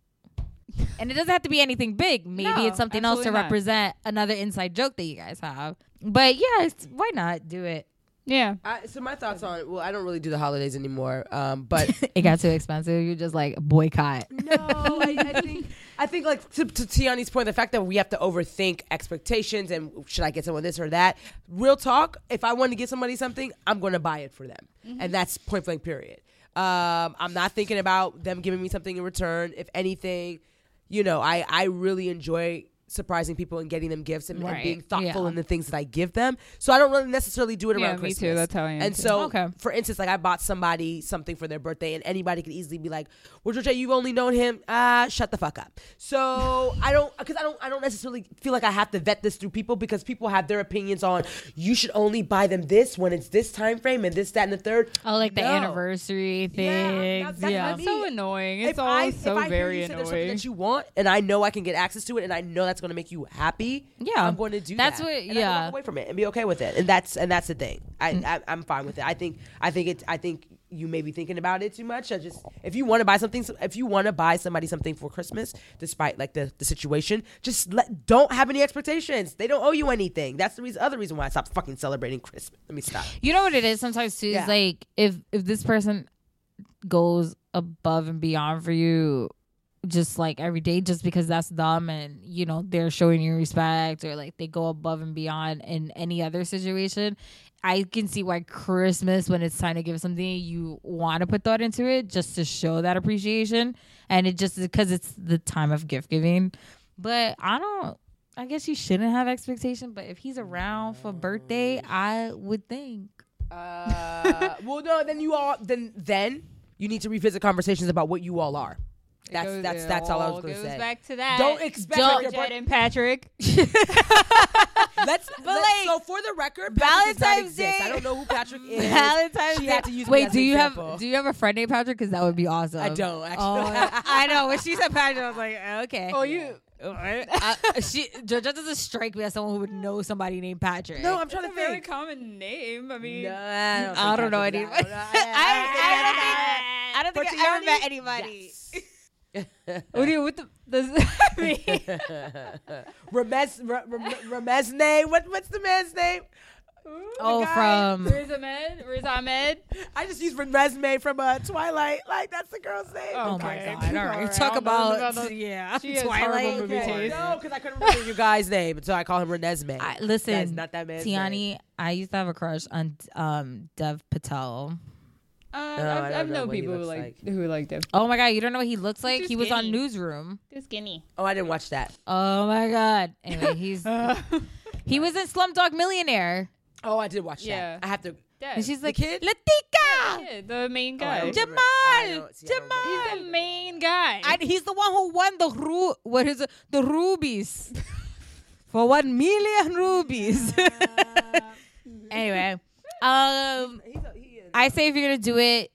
Speaker 2: and it doesn't have to be anything big. Maybe
Speaker 3: No,
Speaker 2: it's something else to
Speaker 3: not.
Speaker 2: represent another inside joke that you guys have. But yeah, it's, why not do it?
Speaker 3: Yeah.
Speaker 1: I, so my thoughts on well, I don't really do the holidays anymore. Um, but
Speaker 2: It got too expensive. You're just like boycott.
Speaker 1: no, I, I think I think like to, to Tiani's point, the fact that we have to overthink expectations and should I get someone this or that. Real talk, if I want to get somebody something, I'm going to buy it for them, and that's point blank. Period. Um, I'm not thinking about them giving me something in return. If anything, you know, I I really enjoy surprising people and getting them gifts and, and being thoughtful
Speaker 2: Yeah.
Speaker 1: in the things that I give them. So I don't really necessarily do it
Speaker 3: Yeah,
Speaker 1: around
Speaker 3: me
Speaker 1: Christmas.
Speaker 3: too. That's how I am
Speaker 1: And
Speaker 3: too.
Speaker 1: so,
Speaker 2: Okay.
Speaker 1: for instance, like I bought somebody something for their birthday, and anybody could easily be like, "Well, Georgia, you've only known him. Ah, shut the fuck up." So I don't, because I don't, I don't necessarily feel like I have to vet this through people because people have their opinions on. You should only buy them this when it's this time frame and this, that, and the third.
Speaker 2: Oh, like the
Speaker 1: No.
Speaker 2: anniversary
Speaker 1: Yeah, that's
Speaker 2: Yeah.
Speaker 3: so annoying. It's
Speaker 1: if
Speaker 3: all
Speaker 1: I,
Speaker 3: so
Speaker 1: if I hear
Speaker 3: very
Speaker 1: you say there's something
Speaker 3: annoying.
Speaker 1: that you want, and I know I can get access to it, and I know that's going to make you happy.
Speaker 2: Yeah.
Speaker 1: I'm going to do that.
Speaker 2: That's
Speaker 1: that.
Speaker 2: what-
Speaker 1: And
Speaker 2: yeah.
Speaker 1: walk away from it and be okay with it, and that's and that's the thing. I,
Speaker 2: Mm.
Speaker 1: I I'm fine with it. I think I think it's I think you may be thinking about it too much. I just if you want to buy something, if you want to buy somebody something for Christmas, despite like the the situation, just let don't have any expectations. They don't owe you anything. That's the reason, other reason why I stopped fucking celebrating Christmas. Let me stop.
Speaker 2: You know what it is sometimes too.
Speaker 1: Yeah.
Speaker 2: Is like if if this person goes above and beyond for you, just like every day, just because that's them, and you know they're showing you respect, or like they go above and beyond in any other situation. I can see why Christmas, when it's time to give something, you want to put thought into it just to show that appreciation, and it just because it's the time of gift giving. But I don't. I guess you shouldn't have expectation. But if he's around for birthday, I would think.
Speaker 1: Uh, well, no, then you all then then you need to revisit conversations about what you all are. That's
Speaker 3: Goes-
Speaker 1: that's that's all I was going to say.
Speaker 3: back to that.
Speaker 1: Don't expect
Speaker 2: Don't-
Speaker 3: Jed
Speaker 1: birth-
Speaker 3: and Patrick.
Speaker 1: Let's
Speaker 2: But,
Speaker 1: let-
Speaker 2: like,
Speaker 1: so for the record, Patrick
Speaker 2: Valentine's. Day-
Speaker 1: I don't know who Patrick is.
Speaker 2: Valentine's
Speaker 1: She
Speaker 2: Day.
Speaker 1: had to use
Speaker 2: Wait, do you
Speaker 1: example.
Speaker 2: have do you have a friend named Patrick? Because that would be awesome.
Speaker 1: I don't, actually.
Speaker 2: Oh, I know. When she said Patrick, I was like, uh, okay.
Speaker 3: Oh, you.
Speaker 2: I, she Georgia doesn't strike me as someone who would know somebody named Patrick.
Speaker 1: No, I'm
Speaker 3: It's
Speaker 1: trying
Speaker 3: a
Speaker 1: to
Speaker 3: very
Speaker 1: think.
Speaker 3: common name. I mean,
Speaker 1: No, I don't,
Speaker 2: I don't know.
Speaker 1: Patrick's that.
Speaker 2: I, I don't think I ever met anybody.
Speaker 3: what do you? What the, does that mean?
Speaker 1: Ramez, Ra- Ram- Ramezne. What, what's the man's name?
Speaker 2: Oh, from
Speaker 3: Riz Ahmed. Riz Ahmed.
Speaker 1: I just used Ramezne from uh, Twilight. Like that's the girl's name.
Speaker 2: Oh my god! All
Speaker 3: All
Speaker 2: right,
Speaker 3: right,
Speaker 2: talk
Speaker 3: I don't
Speaker 2: about,
Speaker 3: about the-
Speaker 2: yeah,
Speaker 3: She has
Speaker 2: Twilight.
Speaker 3: horrible movie
Speaker 1: Okay.
Speaker 3: taste.
Speaker 1: No, because I couldn't remember your guy's name, so I call him Renesmee.
Speaker 2: I, listen,
Speaker 1: That's not that man's
Speaker 2: Tiani,
Speaker 1: name.
Speaker 2: I used to have a crush on um Dev Patel.
Speaker 3: Uh,
Speaker 1: I
Speaker 3: I've, I've known people who like,
Speaker 1: like.
Speaker 3: who like them.
Speaker 2: Oh my god, you don't know what he looks like?
Speaker 3: too
Speaker 2: He was on. Newsroom.
Speaker 3: Too skinny.
Speaker 1: Oh, I didn't watch that.
Speaker 2: Oh my god. Anyway, he's he was in Slumdog Millionaire.
Speaker 1: Oh, I did watch
Speaker 3: Yeah.
Speaker 1: that. I have to.
Speaker 3: Dad.
Speaker 2: And she's
Speaker 1: The
Speaker 2: like,
Speaker 1: kid?
Speaker 2: Latika!
Speaker 3: yeah, the main
Speaker 1: Oh,
Speaker 3: guy.
Speaker 1: don't
Speaker 2: Jamal!
Speaker 1: remember. I don't- see,
Speaker 2: Jamal!
Speaker 3: He's the main guy.
Speaker 2: I, he's the one who won the ru- what is it? The rubies. For one million rubies. anyway. Um
Speaker 1: He's a, he is.
Speaker 2: I say if you're gonna do it,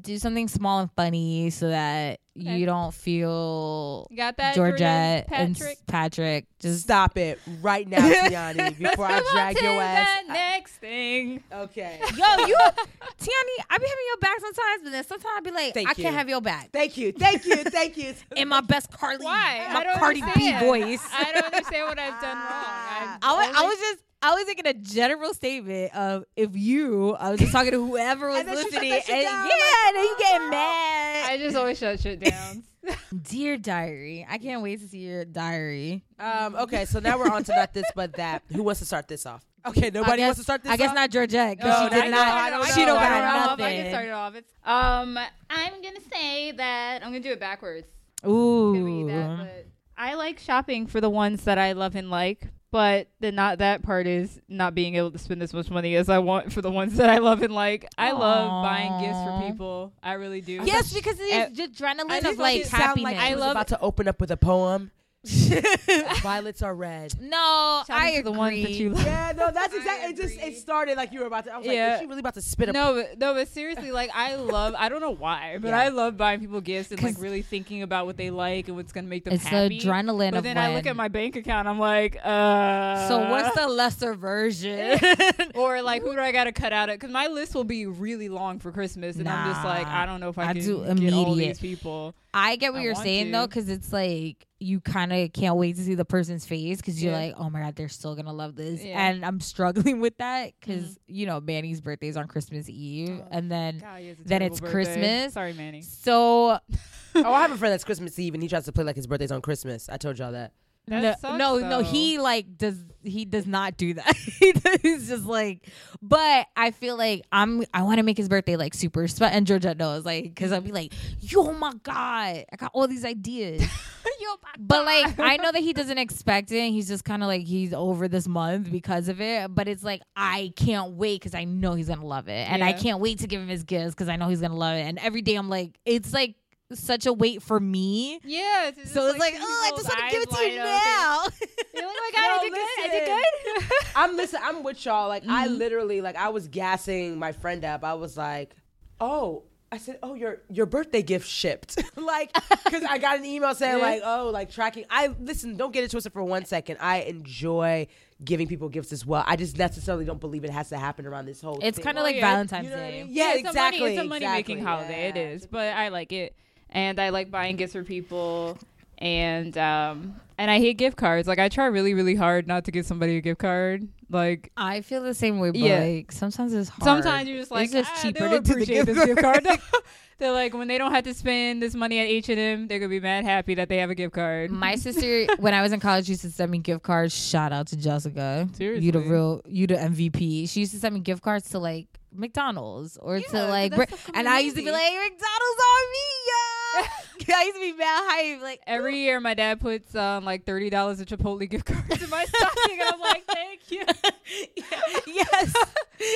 Speaker 2: do something small and funny so that
Speaker 3: Okay.
Speaker 2: you don't feel
Speaker 3: You got that,
Speaker 2: Georgette
Speaker 3: Jordan?
Speaker 2: and
Speaker 3: Patrick?
Speaker 2: Patrick. Just
Speaker 1: Stop it right now, Tiani, before I
Speaker 3: Let's move
Speaker 1: drag
Speaker 3: on
Speaker 1: your
Speaker 3: to
Speaker 1: ass.
Speaker 3: The next thing.
Speaker 1: Okay.
Speaker 2: Yo, you Tiani, I be having your back sometimes, but then sometimes I be like,
Speaker 1: Thank
Speaker 2: I
Speaker 1: you.
Speaker 2: can't have your back.
Speaker 1: Thank you. Thank you. Thank you.
Speaker 2: In my best Carly,
Speaker 3: Why?
Speaker 2: my
Speaker 3: I
Speaker 2: Cardi B voice.
Speaker 3: I don't understand what I've done wrong. I've
Speaker 2: I was, I was just I was making a general statement of if you I was just talking to whoever was
Speaker 1: And then she shut
Speaker 2: listening and
Speaker 1: down,
Speaker 2: yeah,
Speaker 1: like,
Speaker 2: then you get mad.
Speaker 3: I just always shut shit down.
Speaker 2: Dear diary, I can't wait to see your diary.
Speaker 1: Um, okay, so now we're on to not this but that. Who wants to start this off? Okay, nobody
Speaker 2: guess,
Speaker 1: wants to start this
Speaker 2: I guess not Georgette
Speaker 1: No,
Speaker 2: because she did not.
Speaker 1: I don't
Speaker 2: she don't
Speaker 1: I
Speaker 2: got
Speaker 1: don't know.
Speaker 2: nothing.
Speaker 3: I can start it off. It's, um, I'm gonna say that I'm gonna do it backwards. It's gonna be that,
Speaker 2: Ooh.
Speaker 3: but I like shopping for the ones that I love and like. But the not that part is not being able to spend as much money as I want for the ones that I love and like. I love buying gifts for people. I really do.
Speaker 2: Yes, because it's
Speaker 3: Uh,
Speaker 2: adrenaline
Speaker 1: I
Speaker 2: of like
Speaker 1: it sound like
Speaker 2: happiness.
Speaker 1: she was
Speaker 3: love-
Speaker 1: about to open up with a poem. Violets are red.
Speaker 2: no,
Speaker 3: Shopping
Speaker 2: I
Speaker 3: for
Speaker 2: agree.
Speaker 3: the ones that you love.
Speaker 1: Yeah, no, that's exactly. It just it started like you were about to. I was like, is she really about to spit a?
Speaker 3: No, but no, but seriously, like I love. I don't know why, but
Speaker 1: Yeah.
Speaker 3: I love buying people gifts and like really thinking about what they like and what's gonna make them
Speaker 2: It's the
Speaker 3: happy.
Speaker 2: adrenaline
Speaker 3: But
Speaker 2: of
Speaker 3: then I look at my bank account, I'm like, uh.
Speaker 2: So what's the lesser version?
Speaker 3: or like who do I gotta cut out it? Because my list will be really long for Christmas, and I'm just like, I don't know if I,
Speaker 2: I
Speaker 3: can
Speaker 2: do
Speaker 3: get all
Speaker 2: immediate.
Speaker 3: these people.
Speaker 2: I get what
Speaker 3: I
Speaker 2: you're saying
Speaker 3: to.
Speaker 2: though, because it's like you kind of can't wait to see the person's face because you're
Speaker 3: Yeah.
Speaker 2: like, oh my god, they're still gonna love this,
Speaker 3: Yeah.
Speaker 2: and I'm struggling with that because mm-hmm. you know Manny's birthday is on Christmas Eve,
Speaker 3: Oh,
Speaker 2: and then
Speaker 3: God, he has a
Speaker 2: Then it's
Speaker 3: birthday.
Speaker 2: Christmas.
Speaker 3: Sorry, Manny.
Speaker 2: so
Speaker 1: Oh, I have a friend that's Christmas Eve and he tries to play like his birthday's on Christmas. I told y'all that.
Speaker 3: That
Speaker 2: no,
Speaker 3: sucks,
Speaker 2: no, no, he like does he does not do that. He's just like, but I feel like I'm I want to make his birthday like super special. And Georgette knows like because I'll be like, yo, oh my god, I got all these ideas.
Speaker 3: you.
Speaker 2: Oh but like I know that he doesn't expect it. He's just kind of like he's over this month because of it. But it's like I can't wait because I know he's gonna love it, and I can't wait to give him his gifts because I know he's gonna love it. And every day I'm like, it's like such a wait for me.
Speaker 3: Yeah. It's
Speaker 2: So it's like,
Speaker 3: seeing
Speaker 2: oh, I just want to give it to you now.
Speaker 3: You're like, oh my god, I did good. I did
Speaker 1: listen.
Speaker 3: good.
Speaker 1: I'm listen. I'm with y'all. Like I
Speaker 2: Mm-hmm.
Speaker 1: literally, like I was gassing my friend up. I was like, "Oh," I said, "Oh, your your birthday gift shipped." like, because I got an email saying
Speaker 3: Yeah.
Speaker 1: like, "Oh, like tracking." I listen. Don't get it twisted for one second. I enjoy giving people gifts as well. I just necessarily don't believe it has to happen around this whole. Thing.
Speaker 2: It's kind of like
Speaker 3: yeah.
Speaker 2: Valentine's
Speaker 1: You know what I
Speaker 2: Day.
Speaker 1: mean? Yeah,
Speaker 3: it's
Speaker 1: exactly.
Speaker 3: A money, it's a money making
Speaker 1: exactly,
Speaker 3: holiday. It
Speaker 1: yeah.
Speaker 3: is, but I like it, and I like buying gifts for people, and um, and I hate gift cards. Like I try really, really hard not to give somebody a gift card. Like
Speaker 2: I feel the same way, but
Speaker 3: Yeah.
Speaker 2: like sometimes it's hard.
Speaker 3: sometimes you're just like,
Speaker 2: it's just
Speaker 3: ah,
Speaker 2: cheaper to
Speaker 3: appreciate
Speaker 2: gift
Speaker 3: this gift
Speaker 2: card.
Speaker 3: They're like when they don't have to spend this money at H and M, they're gonna be mad happy that they have a gift card.
Speaker 2: My sister, when I was in college, used to send me gift cards. Shout out to Jessica. You the real, you the MVP. She used to send me gift cards to like McDonald's or
Speaker 3: Yeah,
Speaker 2: to like, Br- and I used to be like, McDonald's on me, yeah. I used to be mad hype. Like
Speaker 3: Every year, my dad puts um, like thirty dollars of Chipotle gift cards in my stocking, and I'm like, thank you.
Speaker 2: yes,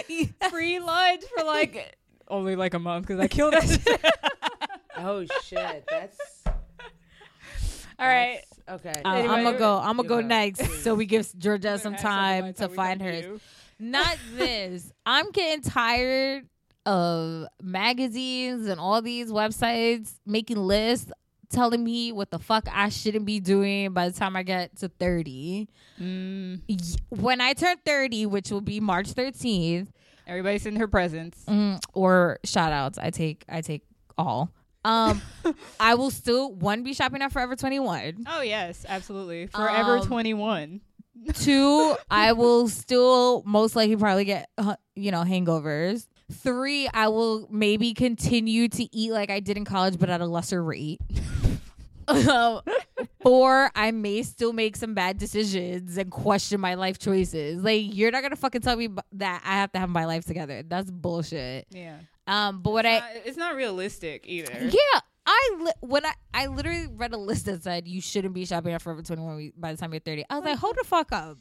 Speaker 2: yes.
Speaker 3: Free lunch for like only like a month because I killed that shit.
Speaker 1: Oh shit, that's
Speaker 3: All right.
Speaker 1: that's- Okay.
Speaker 2: Uh,
Speaker 3: Anyway,
Speaker 2: I'm gonna go. I'm gonna go
Speaker 1: go.
Speaker 2: next, so we give Georgia some
Speaker 3: Have something by
Speaker 2: time to find
Speaker 3: come to
Speaker 2: hers. Not this. I'm getting tired of magazines and all these websites making lists telling me what the fuck I shouldn't be doing by the time I get to 30.
Speaker 3: Mm,
Speaker 2: When I turn 30, which will be March 13th,
Speaker 3: everybody send her presents.
Speaker 2: mm, or shout outs, I take I take all. Um I will still one be shopping at Forever 21.
Speaker 3: Oh yes, absolutely. Forever
Speaker 2: Um,
Speaker 3: 21.
Speaker 2: Two, I will still most likely probably get uh, you know hangovers. Three, I will maybe continue to eat like I did in college, but at a lesser rate. Um, Four, I may still make some bad decisions and question my life choices. Like you're not gonna fucking tell me that I have to have my life together. That's bullshit.
Speaker 3: Yeah.
Speaker 2: Um, but what I
Speaker 3: Uh, it's not realistic either.
Speaker 2: yeah, I li- when I I literally read a list that said you shouldn't be shopping at Forever 21 by the time you're 30. I was like, hold the fuck up.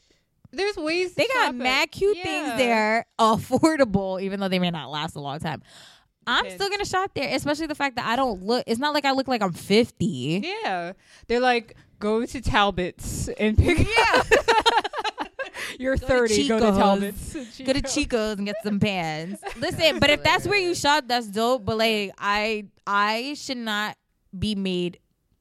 Speaker 3: There's ways to
Speaker 2: They got mad cute
Speaker 3: Yeah.
Speaker 2: things there, affordable, even though they may not last a long time. I'm still gonna shop there, especially the fact that I don't look. It's not like I look like I'm 50.
Speaker 3: Yeah. They're like, go to Talbot's and pick
Speaker 2: Yeah.
Speaker 3: You're
Speaker 2: to
Speaker 3: 30, go to
Speaker 2: Chico's.
Speaker 3: Talbot's.
Speaker 2: Go to Chico's and get some pants. Listen, but if that's where you shop, that's dope. But like, I I should not be made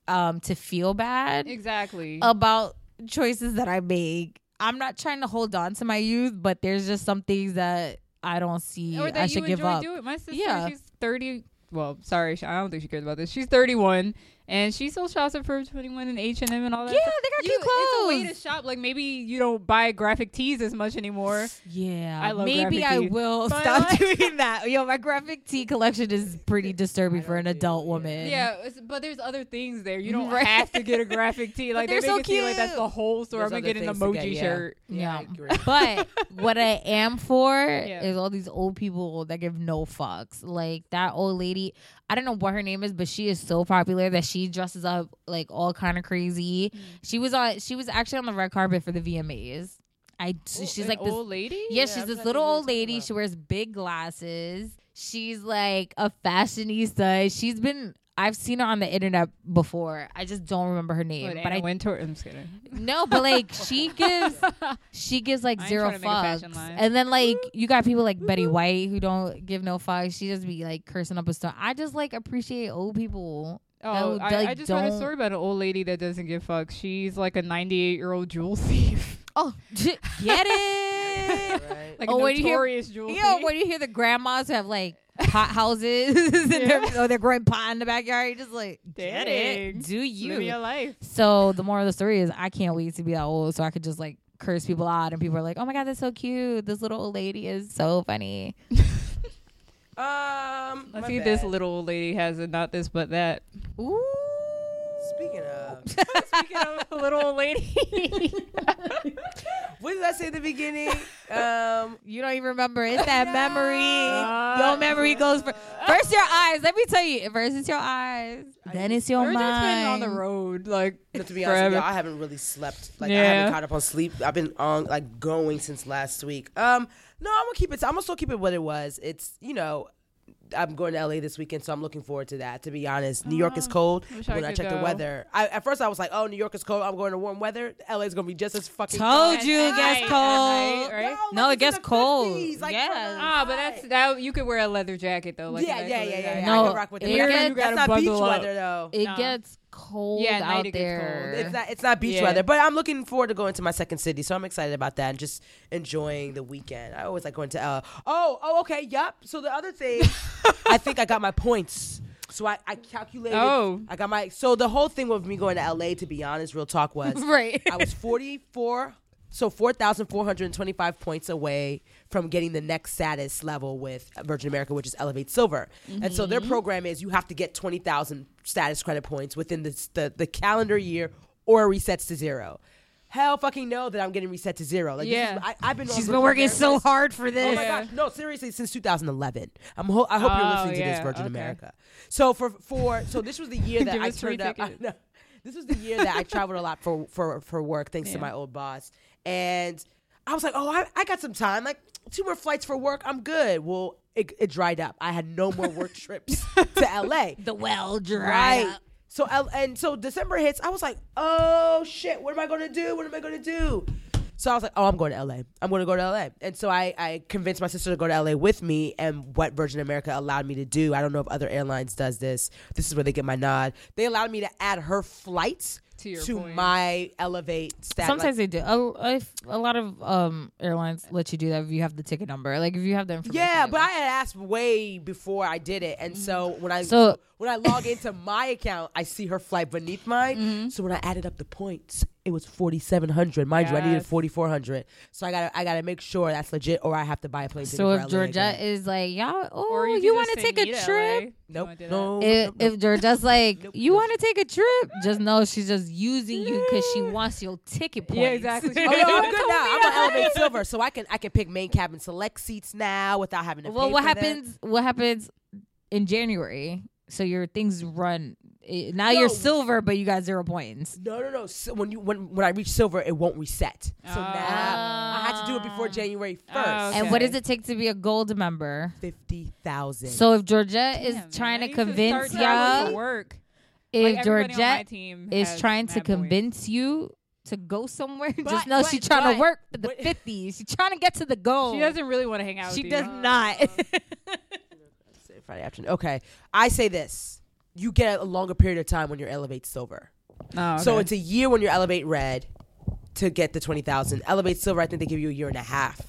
Speaker 2: um to feel bad
Speaker 3: Exactly.
Speaker 2: about choices that I make. I'm not trying to hold on to my youth, but there's just some things that I don't see
Speaker 3: or that
Speaker 2: I
Speaker 3: you
Speaker 2: should give
Speaker 3: enjoy
Speaker 2: up.
Speaker 3: doing. My sister,
Speaker 2: Yeah.
Speaker 3: she's 30. Well, sorry, I don't think she cares about this. She's 31, and she still shops at Forever 21 and H and M and all that.
Speaker 2: Yeah,
Speaker 3: stuff.
Speaker 2: they got
Speaker 3: You-
Speaker 2: cute
Speaker 3: It's a way to
Speaker 2: clothes.
Speaker 3: shop. Like maybe you don't buy graphic tees as much anymore.
Speaker 2: Yeah,
Speaker 3: I love
Speaker 2: maybe
Speaker 3: graphic
Speaker 2: I
Speaker 3: tees.
Speaker 2: will
Speaker 3: But
Speaker 2: stop doing that. Yo, my graphic tee collection is pretty disturbing for an adult
Speaker 1: it, yeah.
Speaker 2: woman.
Speaker 3: Yeah, but there's other things there. You don't
Speaker 2: Right.
Speaker 3: have to get a graphic tee. Like
Speaker 2: they're
Speaker 3: they
Speaker 2: so
Speaker 3: seem like that's the whole store.
Speaker 1: There's
Speaker 3: I'm gonna get an emoji
Speaker 1: get, yeah.
Speaker 3: shirt.
Speaker 2: Yeah.
Speaker 1: Agree.
Speaker 2: but what I am for
Speaker 3: Yeah.
Speaker 2: is all these old people that give no fucks. Like that old lady, I don't know what her name is, but she is so popular that she dresses up like all kind of crazy.
Speaker 3: Mm.
Speaker 2: She was on. She was actually on the red carpet for the VMAs. I. she's like this.
Speaker 3: old lady.
Speaker 2: Yeah,
Speaker 1: Yeah,
Speaker 2: she's
Speaker 1: I'm
Speaker 2: this little old lady. She wears big glasses. She's like a fashionista. She's been. I've seen her on the internet before. I just don't remember her name.
Speaker 3: What,
Speaker 2: but
Speaker 3: Anna
Speaker 2: I
Speaker 3: Wintour. I'm just kidding.
Speaker 2: no, but like she gives she gives like
Speaker 3: I
Speaker 2: zero
Speaker 3: trying to make a fashion
Speaker 2: fucks. And then like you got people like Betty White who don't give no fucks. She just be like cursing up a storm. I just like appreciate old people.
Speaker 3: Oh,
Speaker 2: that,
Speaker 3: I,
Speaker 2: like,
Speaker 3: I just read a story about an old lady that doesn't give fucks. She's like a 98 year old jewel thief,
Speaker 2: Oh, get it.
Speaker 1: Right.
Speaker 3: like
Speaker 2: Oh,
Speaker 3: a
Speaker 2: when you hear-
Speaker 3: notorious jewel thief.
Speaker 2: when you hear the grandmas have like pot houses and they're, or they're growing pot in the backyard, you're just like get it, do you.
Speaker 3: Live
Speaker 2: you?
Speaker 3: your life.
Speaker 2: So the moral of the story is I can't wait to be that old so I could just like curse people out and people are like, oh my god, that's so cute. This little old lady is so funny.
Speaker 1: Um,
Speaker 3: Let's see if this little old lady has a not this but that.
Speaker 2: Ooh.
Speaker 1: Speaking of,
Speaker 3: Speaking of a little old lady.
Speaker 1: what did I say at the beginning? Um,
Speaker 2: You don't even remember. It's that memory.
Speaker 3: Uh,
Speaker 2: your memory goes for, first your eyes. Let me tell you. First it's your eyes. Then it's your
Speaker 3: We're been on the road, like
Speaker 1: but to be honest, with you, I haven't really slept. Like I haven't caught up on sleep. I've been on like going since last week. Um, no, I'm gonna keep it. I'm gonna still keep it what it was. It's you know. I'm going to LA this weekend, so I'm looking forward to that. To be honest, New York is cold.
Speaker 3: wish I
Speaker 1: When I
Speaker 3: could
Speaker 1: checked the
Speaker 3: go.
Speaker 1: weather, I, at first I was like, "Oh, New York is cold. I'm going to warm weather. LA is gonna be just as fucking
Speaker 2: Told
Speaker 1: cold."
Speaker 2: you it gets
Speaker 3: night,
Speaker 2: cold.
Speaker 3: at right?
Speaker 2: No,
Speaker 1: like
Speaker 2: it gets
Speaker 1: it's in the
Speaker 2: cold.
Speaker 1: 50s, like,
Speaker 2: Yes.
Speaker 3: Ah, but that's that. You could wear a leather jacket though. Like
Speaker 1: yeah,
Speaker 3: a
Speaker 1: yeah,
Speaker 3: nice
Speaker 1: yeah,
Speaker 3: leather
Speaker 1: yeah, yeah.
Speaker 3: jacket.
Speaker 2: No,
Speaker 1: I can rock with it.
Speaker 2: it
Speaker 1: But that's,
Speaker 2: gets-
Speaker 1: not- that's
Speaker 3: gotta
Speaker 1: not beach
Speaker 3: bundle up.
Speaker 1: weather though.
Speaker 2: It
Speaker 3: Nah.
Speaker 2: gets cold
Speaker 3: Yeah, at night
Speaker 2: out
Speaker 3: it
Speaker 2: there.
Speaker 3: cold.
Speaker 1: It's not it's not beach
Speaker 3: Yeah.
Speaker 1: weather, but I'm looking forward to going to my second city, so I'm excited about that and just enjoying the weekend. I always like going to uh oh oh okay yep. So the other thing, I think I got my points. So I, I calculated.
Speaker 3: Oh.
Speaker 1: I got my. So the whole thing with me going to LA, to be honest, real talk was
Speaker 2: Right.
Speaker 1: I was 44, so 4,425 points away from getting the next status level with Virgin America, which is Elevate Silver. And so
Speaker 2: Mm-hmm.
Speaker 1: their program is you have to get 20,000 status credit points within the, the, the calendar year or it resets to zero. Hell fucking know that I'm getting reset to zero. Like,
Speaker 3: Yeah.
Speaker 1: is- I, I've been
Speaker 2: She's been working so hard for this.
Speaker 1: Oh my
Speaker 3: Yeah.
Speaker 1: gosh, no, seriously, since 2011. I'm ho- I hope you're
Speaker 3: Oh,
Speaker 1: listening to this, Virgin
Speaker 3: okay.
Speaker 1: America. So for for so this was the year that I turned up. I know. This was the year that I traveled a lot for for for work, thanks to my old boss. And I was like, oh, I, I got some time, like two more flights for work, I'm good. Well, it, it dried up. I had no more work trips to LA.
Speaker 2: The well dry.
Speaker 1: Right. So L- and so December hits. I was like, oh shit, what am I gonna do? What am I gonna do? So I was like, oh, I'm going to LA. I'm going to go to LA. And so I, I convinced my sister to go to LA with me. And what Virgin America allowed me to do, I don't know if other airlines does this. This is where they get my nod. They allowed me to add her flights
Speaker 3: To your
Speaker 1: to
Speaker 3: points.
Speaker 1: my Elevate stat.
Speaker 2: Sometimes they do. A, if- a lot of um airlines let you do that if you have the ticket number. Like if you have the information.
Speaker 1: Yeah, but. I had asked way before I did it, and so when I
Speaker 2: So-
Speaker 1: when I log into my account, I see her flight beneath mine.
Speaker 2: Mm-hmm.
Speaker 1: So when I added up the points, it was forty seven hundred. Mind you, I needed forty four hundred. So I got to I got to make sure that's legit, or I have to buy a plane.
Speaker 2: So if
Speaker 1: LA
Speaker 2: Georgette is like, y'all, oh,
Speaker 3: Or
Speaker 2: you,
Speaker 3: could
Speaker 2: want to take a trip?
Speaker 3: LA.
Speaker 1: Nope,
Speaker 3: wanna do that?
Speaker 1: no,
Speaker 2: If,
Speaker 1: nope, nope.
Speaker 2: if Georgette's like,
Speaker 1: Nope,
Speaker 2: you want to take a trip, just know she's just using you because she wants your ticket points.
Speaker 3: Yeah, exactly.
Speaker 1: Oh, no, I'm good now. I'm on Elevate Silver, so I can I can pick main cabin select seats now without having to.
Speaker 2: well,
Speaker 1: pay
Speaker 2: what
Speaker 1: for them.
Speaker 2: happens? What happens in January? So your things run. eh, Now
Speaker 1: No.
Speaker 2: you're silver, but you got zero points.
Speaker 1: No, no, no. So when you when when I reach silver, it won't reset. So now
Speaker 3: Ah.
Speaker 1: I had to do it before January first.
Speaker 3: Oh,
Speaker 2: And what does it take to be a gold member?
Speaker 1: Fifty thousand.
Speaker 2: So if Georgette is
Speaker 3: Damn,
Speaker 2: trying
Speaker 3: man,
Speaker 2: to convince
Speaker 3: start
Speaker 2: y'all,
Speaker 3: to work.
Speaker 2: if
Speaker 3: Like, everybody on my
Speaker 2: Georgette
Speaker 3: team
Speaker 2: is trying to
Speaker 3: mad points.
Speaker 2: convince you to go somewhere,
Speaker 1: But-
Speaker 2: just know
Speaker 1: but-
Speaker 2: she's trying to work for the
Speaker 1: but-
Speaker 2: fifties. She's trying to get to the goal.
Speaker 3: She doesn't really want to hang out.
Speaker 2: She
Speaker 3: with
Speaker 2: does
Speaker 3: you.
Speaker 2: not.
Speaker 1: Friday afternoon. Okay, I say this: you get a longer period of time when you're Elevate Silver.
Speaker 3: Oh,
Speaker 1: So it's a year when you're Elevate Red to get the twenty thousand. Elevate Silver, I think they give you a year and a half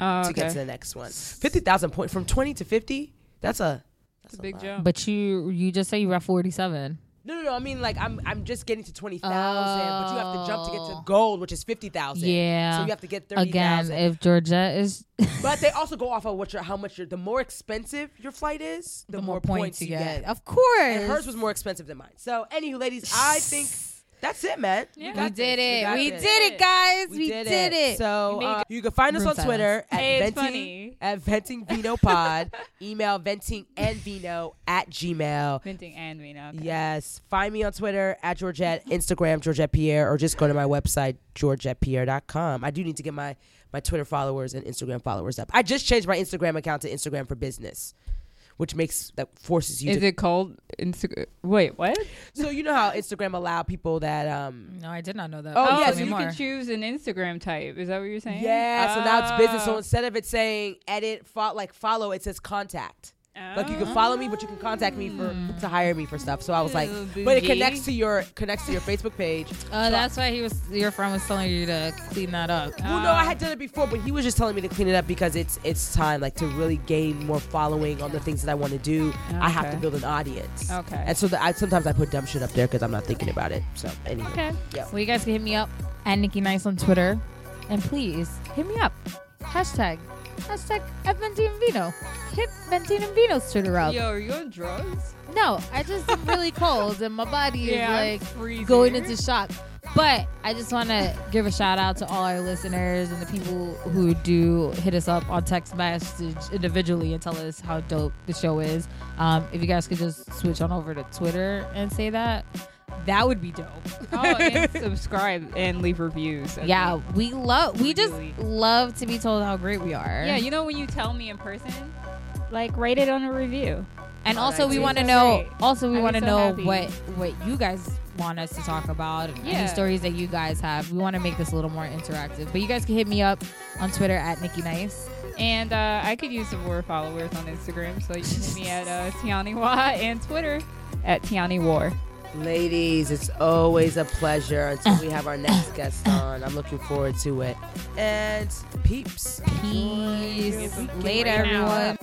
Speaker 3: oh,
Speaker 1: to get to the next one. Fifty thousand point from twenty to fifty. That's a
Speaker 3: It's a big
Speaker 1: lot.
Speaker 3: jump.
Speaker 2: but you you just say you were at forty seven.
Speaker 1: No, no, no. I mean, like I'm, I'm just getting to twenty thousand, but you have to jump to get to
Speaker 2: Oh.
Speaker 1: gold, which is fifty thousand.
Speaker 2: Yeah.
Speaker 1: So you have to get thirty
Speaker 2: Again,
Speaker 1: thousand.
Speaker 2: if Georgette is
Speaker 1: But they also go off of what your, how much your, the more expensive your flight is, the, more, points, you get.
Speaker 2: Of course.
Speaker 1: And hers was more expensive than mine. So, anywho, ladies, I think that's it, man.
Speaker 3: Yeah.
Speaker 2: we
Speaker 1: got
Speaker 2: did it.
Speaker 1: got
Speaker 2: We did it, guys. We, did, it.
Speaker 1: So
Speaker 3: You
Speaker 1: uh, you can find us on
Speaker 2: silence.
Speaker 1: Twitter at
Speaker 3: Hey,
Speaker 1: venting
Speaker 3: funny.
Speaker 1: at venting vino pod. Email venting and vino at gmail.
Speaker 3: Venting and Vino. Okay.
Speaker 1: Yes. Find me on Twitter at Georgette, Instagram Georgette Pierre, or just go to my website, georgettepierre.com. I do need to get my, my Twitter followers and Instagram followers up. I just changed my Instagram account to Instagram for business, which makes that forces you
Speaker 3: Is
Speaker 1: to
Speaker 3: it called Instagram? Wait, what?
Speaker 1: So you know how Instagram allow people that um
Speaker 2: no, I did not know that.
Speaker 1: Oh,
Speaker 3: Oh,
Speaker 1: yeah,
Speaker 3: yeah,
Speaker 1: so
Speaker 3: you
Speaker 2: more.
Speaker 3: can choose an Instagram type. Is that what you're saying?
Speaker 1: yeah, so now it's business. So
Speaker 3: Oh.
Speaker 1: instead of it saying edit, fo- like follow, it says contact. Like you can follow me, but you can contact me for ah. to hire me for stuff. So I was like,
Speaker 3: Ooh,
Speaker 1: but it
Speaker 3: bougie.
Speaker 1: connects to your connects to your Facebook page.
Speaker 2: Oh, that's why he was. Your friend was telling you to clean that up.
Speaker 1: Well, no, I had done it before, but he was just telling me to clean it up because it's it's time like to really gain more following on the things that I want to do. I have to
Speaker 3: Okay.
Speaker 1: build an audience.
Speaker 3: Okay.
Speaker 1: And so the, I sometimes I put dumb shit up there because I'm not thinking about it. So anyway,
Speaker 3: Okay.
Speaker 1: yeah.
Speaker 2: Well, you guys can hit me up at Nikki Nice on Twitter, and please hit me up. Hashtag Hashtag at Venting and Vino. Hit Venting and Vino's Twitter up.
Speaker 3: Yo, are you on drugs?
Speaker 2: No, I just am really cold and my body
Speaker 3: Yeah,
Speaker 2: is like
Speaker 3: freezing.
Speaker 2: going into shock. But I just want to give a shout out to all our listeners and the people who do hit us up on text message individually and tell us how dope the show is. Um, if you guys could just switch on over to Twitter and say that, that would be dope.
Speaker 3: Oh, and subscribe and leave reviews.
Speaker 2: Yeah, we love. We just
Speaker 3: Really.
Speaker 2: love to be told how great we are.
Speaker 3: Yeah, you know when you tell me in person, like write it on a review.
Speaker 2: and
Speaker 1: Oh,
Speaker 2: also we want to know.
Speaker 3: great.
Speaker 2: Also, we want to
Speaker 3: so
Speaker 2: know
Speaker 3: happy.
Speaker 2: what what you guys want us to talk about. and Any
Speaker 3: Yeah.
Speaker 2: stories that you guys have. We want to make this a little more interactive. But you guys can hit me up on Twitter at Nikki Nice.
Speaker 3: And uh, I could use some more followers on Instagram, so you can hit me at uh, Tiani Wa and Twitter at Tiani War.
Speaker 1: Ladies, it's always a pleasure until we have our next guest on. I'm looking forward to it. And peeps.
Speaker 2: Peace. Later, everyone.